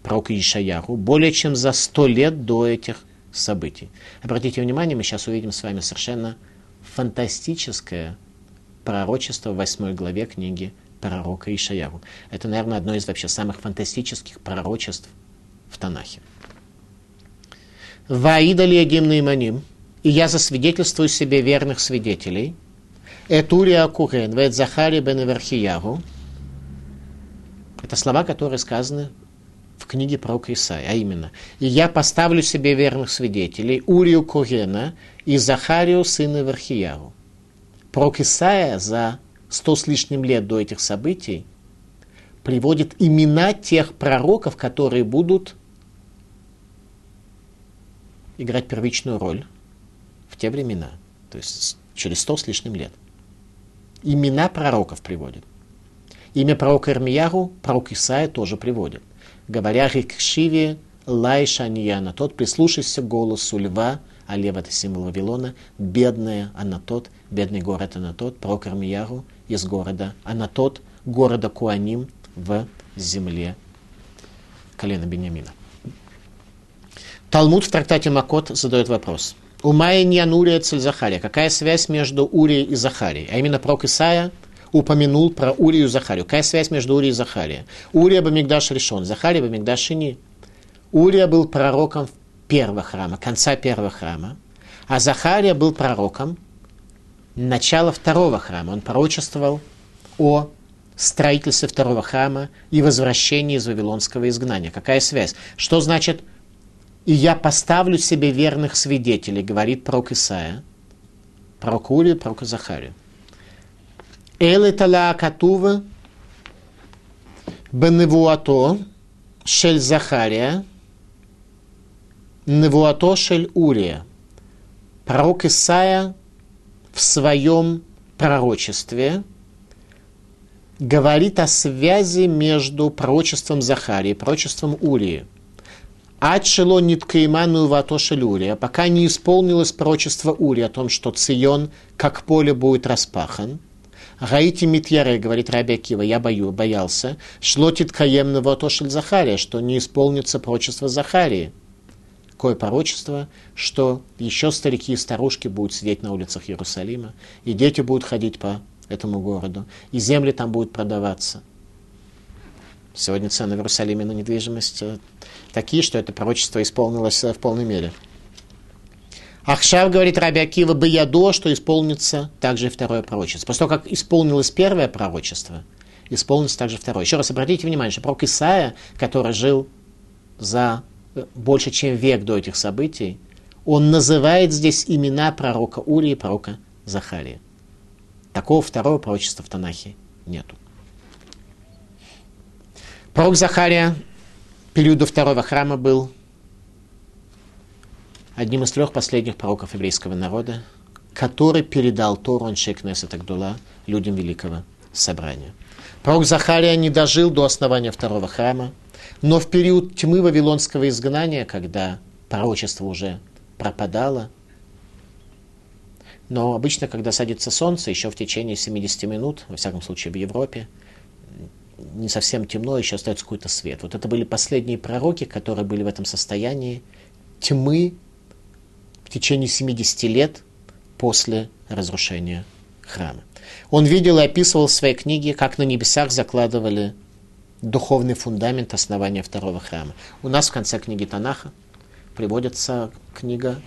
пророк Ишаяху, более чем за сто лет до этих событий. Обратите внимание, мы сейчас увидим с вами совершенно фантастическое пророчество в восьмой главе книги пророка Ишаяру. Это, наверное, одно из вообще самых фантастических пророчеств в Танахе. Ваида ли гимн и я засвидетельствую себе верных свидетелей, Этурия Курен, Вет Захари бен Верхияру, это слова, которые сказаны в книге пророка Исаия, а именно, «И я поставлю себе верных свидетелей, Урию Курена и Захарию, сына Верхияру». Пророк Исаия за сто с лишним лет до этих событий, приводит имена тех пророков, которые будут играть первичную роль в те времена, то есть через сто с лишним лет. Имена пророков приводит. Имя пророка Ирмияру пророк Исаия тоже приводит. Говоря Рикшиве Лайша Анияна, тот прислушайся к голосу льва, а лев это символ Вавилона, бедная Анатот, бедный город Анатот, пророк Ирмияру, из города, а на тот города Куаним в земле колена Бениамина. Талмуд в трактате Макот задает вопрос. У Майя Ньянурия цель Захария. Какая связь между Урией и Захарией? А именно пророк Исаия упомянул про Урию и Захарию. Какая связь между Урией и Захарией? Урия Бамигдаш решен, Захария Бамигдаш Шини. Урия был пророком первого храма, конца первого храма, а Захария был пророком начало второго храма. Он пророчествовал о строительстве второго храма и возвращении из Вавилонского изгнания. Какая связь? Что значит «и я поставлю себе верных свидетелей», говорит пророк Исаия, пророк Ури, пророк Захария. Эле тала катува беневуато шель Захария невуато шель Урия. Пророк Исаия в своем пророчестве говорит о связи между пророчеством Захарии и пророчеством Урии. Адшело ниткаиману ватошель Урия, пока не исполнилось пророчество Урия о том, что Цион, как поле, будет распахан. Гаити Митьяре, говорит Раби Акива, я бою, боялся, шлотит каемну ватошель Захария, что не исполнится пророчество Захарии такое пророчество, что еще старики и старушки будут сидеть на улицах Иерусалима, и дети будут ходить по этому городу, и земли там будут продаваться. Сегодня цены в Иерусалиме на недвижимость э, такие, что это пророчество исполнилось э, в полной мере. Ахшав, говорит Раби Акива, бы ядо, что исполнится также второе пророчество. После того, как исполнилось первое пророчество, исполнится также второе. Еще раз обратите внимание, что пророк Исаия, который жил за больше, чем век до этих событий, он называет здесь имена пророка Ури и пророка Захария. Такого второго пророчества в Танахе нету. Пророк Захария периоду второго храма был одним из трех последних пророков еврейского народа. который передал Тору Аншейкнесет Агдула людям Великого Собрания. Пророк Захария не дожил до основания второго храма, но в период тьмы Вавилонского изгнания, когда пророчество уже пропадало, но обычно, когда садится солнце, еще в течение 70 минут, во всяком случае в Европе, не совсем темно, еще остается какой-то свет. Вот это были последние пророки, которые были в этом состоянии тьмы в течение 70 лет после разрушения храма. Он видел и описывал в своей книге, как на небесах закладывали духовный фундамент основания второго храма. У нас в конце книги Танаха приводится книга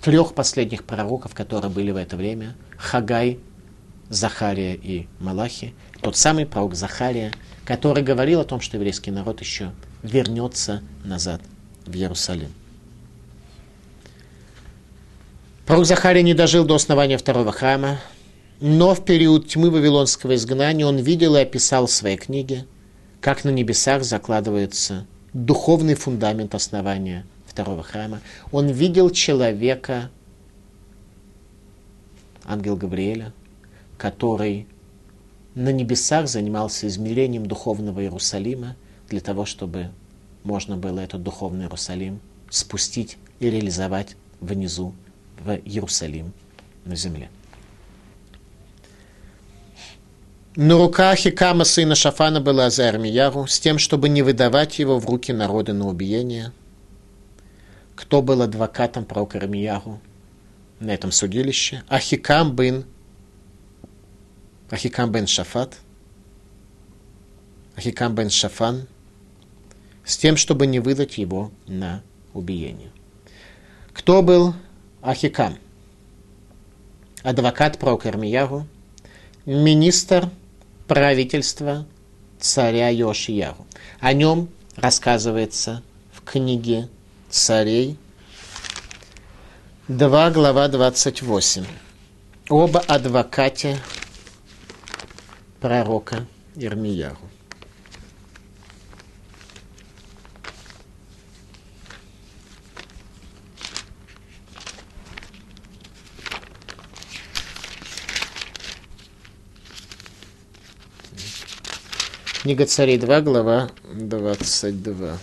трех последних пророков, которые были в это время. Хагай, Захария и Малахи. Тот самый пророк Захария, который говорил о том, что еврейский народ еще вернется назад в Иерусалим. Пророк Захария не дожил до основания второго храма, но в период тьмы Вавилонского изгнания он видел и описал в своей книге, как на небесах закладывается духовный фундамент основания второго храма. Он видел человека, ангел Гавриэля, который на небесах занимался измерением духовного Иерусалима для того, чтобы можно было этот духовный Иерусалим спустить и реализовать внизу, в Иерусалим, на земле. На руках Хикама, сына Шафана, была за Армияру, с тем, чтобы не выдавать его в руки народа на убиение. Кто был адвокатом пророка Армияру на этом судилище? Ахикам бен Ахикам бен Шафат, Ахикам бен Шафан, с тем, чтобы не выдать его на убиение. Кто был Ахикам? Адвокат пророка Армияру, министр правительства царя Йошияру. О нем рассказывается в книге царей 2 глава 28. Об адвокате пророка Ирмияру. Книга царей 2, глава 22.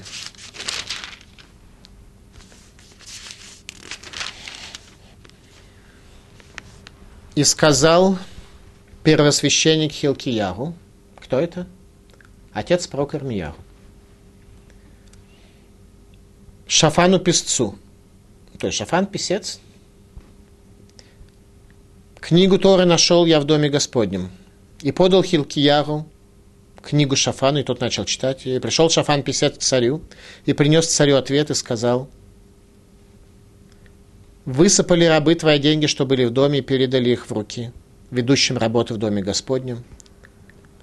И сказал первосвященник Хилкияру. Кто это? Отец пророка Ирмияру. Шафану писцу. То есть Шафан писец. Книгу Торы нашел я в доме Господнем. И подал Хилкияру книгу Шафану, и тот начал читать. И пришел Шафан писец к царю, и принес царю ответ и сказал, «Высыпали рабы твои деньги, что были в доме, и передали их в руки ведущим работы в Доме Господнем.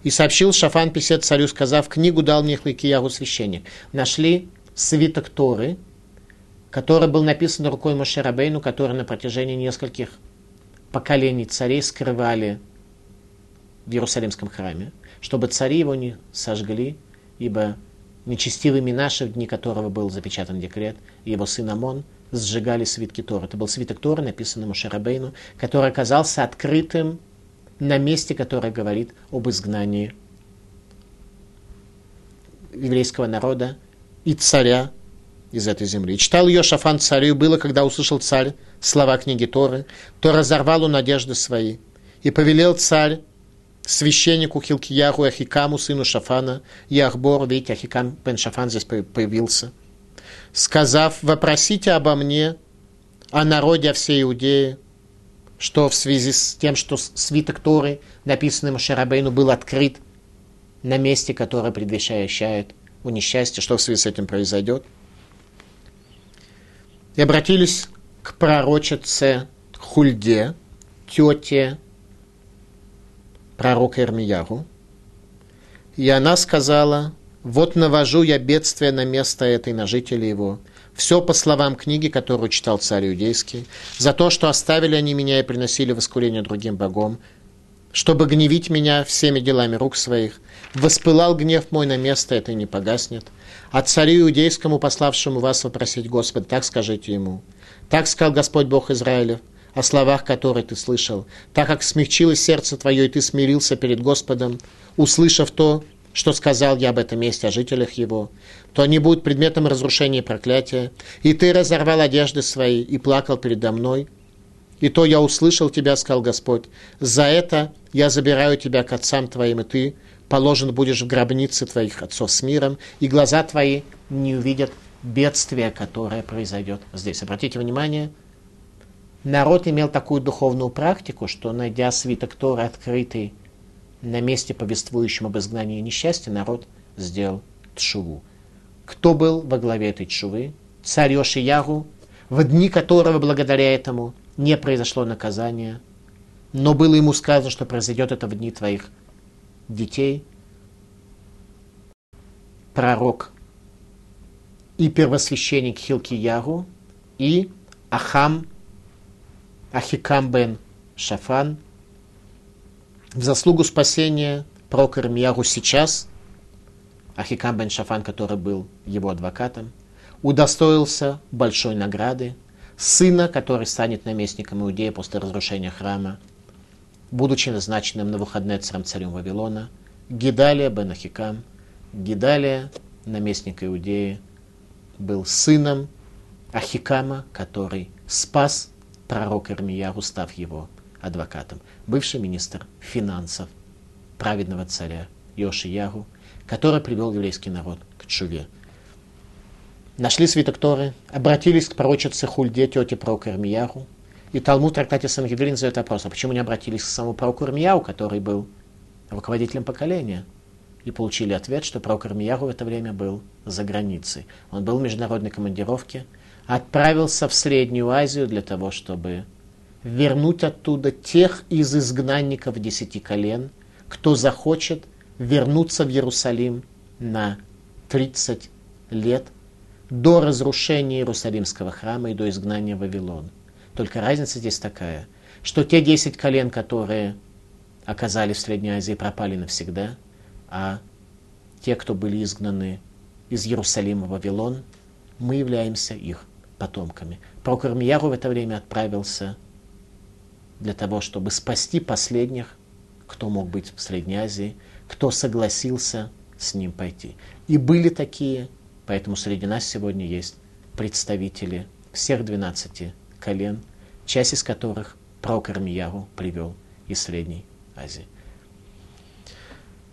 И сообщил Шафан Писет царю, сказав, книгу дал мне Хликиягу священник. Нашли свиток Торы, который был написан рукой Мошерабейну, который на протяжении нескольких поколений царей скрывали в Иерусалимском храме, чтобы цари его не сожгли, ибо нечестивыми наши, в дни которого был запечатан декрет, его сын Амон – сжигали свитки Торы. Это был свиток Торы, написанный Мушарабейну, который оказался открытым на месте, которое говорит об изгнании еврейского народа и царя из этой земли. Читал ее Шафан царю, было, когда услышал царь слова книги Торы, то разорвал он надежды свои. И повелел царь священнику Хилкияху Ахикаму, сыну Шафана, Ахбору, видите, Ахикам бен Шафан здесь появился – сказав, вопросите обо мне, о народе, о всей Иудее, что в связи с тем, что свиток Торы, написанный Машарабейну, был открыт на месте, которое предвещает у несчастья, что в связи с этим произойдет. И обратились к пророчице Хульде, тете пророка Ирмияру. И она сказала, вот навожу я бедствие на место этой, на жителей его. Все по словам книги, которую читал царь иудейский, за то, что оставили они меня и приносили воскурение другим богам, чтобы гневить меня всеми делами рук своих. Воспылал гнев мой на место это и не погаснет. А царю иудейскому, пославшему вас вопросить Господа, так скажите ему. Так сказал Господь Бог Израилев, о словах, которые ты слышал, так как смягчилось сердце твое, и ты смирился перед Господом, услышав то, что сказал я об этом месте, о жителях его, то они будут предметом разрушения и проклятия. И ты разорвал одежды свои и плакал передо мной. И то я услышал тебя, сказал Господь. За это я забираю тебя к отцам твоим, и ты положен будешь в гробнице твоих отцов с миром, и глаза твои не увидят бедствия, которое произойдет здесь. Обратите внимание, народ имел такую духовную практику, что, найдя свиток Торы открытый на месте, повествующем об изгнании и несчастье, народ сделал тшуву. Кто был во главе этой тшувы? Царь Йошиягу, в дни которого благодаря этому не произошло наказание, но было ему сказано, что произойдет это в дни твоих детей. Пророк и первосвященник Хилкиягу и Ахам, Ахикам бен Шафан. В заслугу спасения пророк Ирмиягу сейчас, Ахикам бен Шафан, который был его адвокатом, удостоился большой награды, сына, который станет наместником Иудеи после разрушения храма, будучи назначенным на выходные царем царем Вавилона, Гидалия бен Ахикам, Гидалия, наместник Иудеи, был сыном Ахикама, который спас пророка Ирмияру, став его адвокатом. Бывший министр финансов праведного царя Йошияру, который привел еврейский народ к Чуве. Нашли свиток Торы, обратились к пророчице Хульде, тете пророка Ирмияру, и Талмуд трактате Сангедрин задает вопрос, а почему не обратились к самому пророку Ирмияу, который был руководителем поколения? и получили ответ, что пророк Ирмияру в это время был за границей. Он был в международной командировке, отправился в Среднюю Азию для того, чтобы вернуть оттуда тех из изгнанников десяти колен, кто захочет вернуться в Иерусалим на 30 лет до разрушения Иерусалимского храма и до изгнания в Вавилон. Только разница здесь такая, что те десять колен, которые оказались в Средней Азии, пропали навсегда – а те, кто были изгнаны из Иерусалима в Вавилон, мы являемся их потомками. Ирмияру в это время отправился для того, чтобы спасти последних, кто мог быть в Средней Азии, кто согласился с ним пойти. И были такие, поэтому среди нас сегодня есть представители всех 12 колен, часть из которых пророк Ирмияру привел из Средней Азии.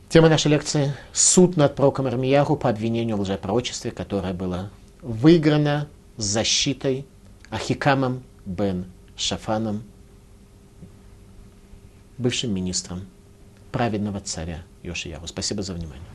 Тема нашей лекции – суд над пророком Армияху по обвинению в лжепророчестве, которое было выиграно защитой Ахикамом бен Шафаном, бывшим министром праведного царя Йошияру. Спасибо за внимание.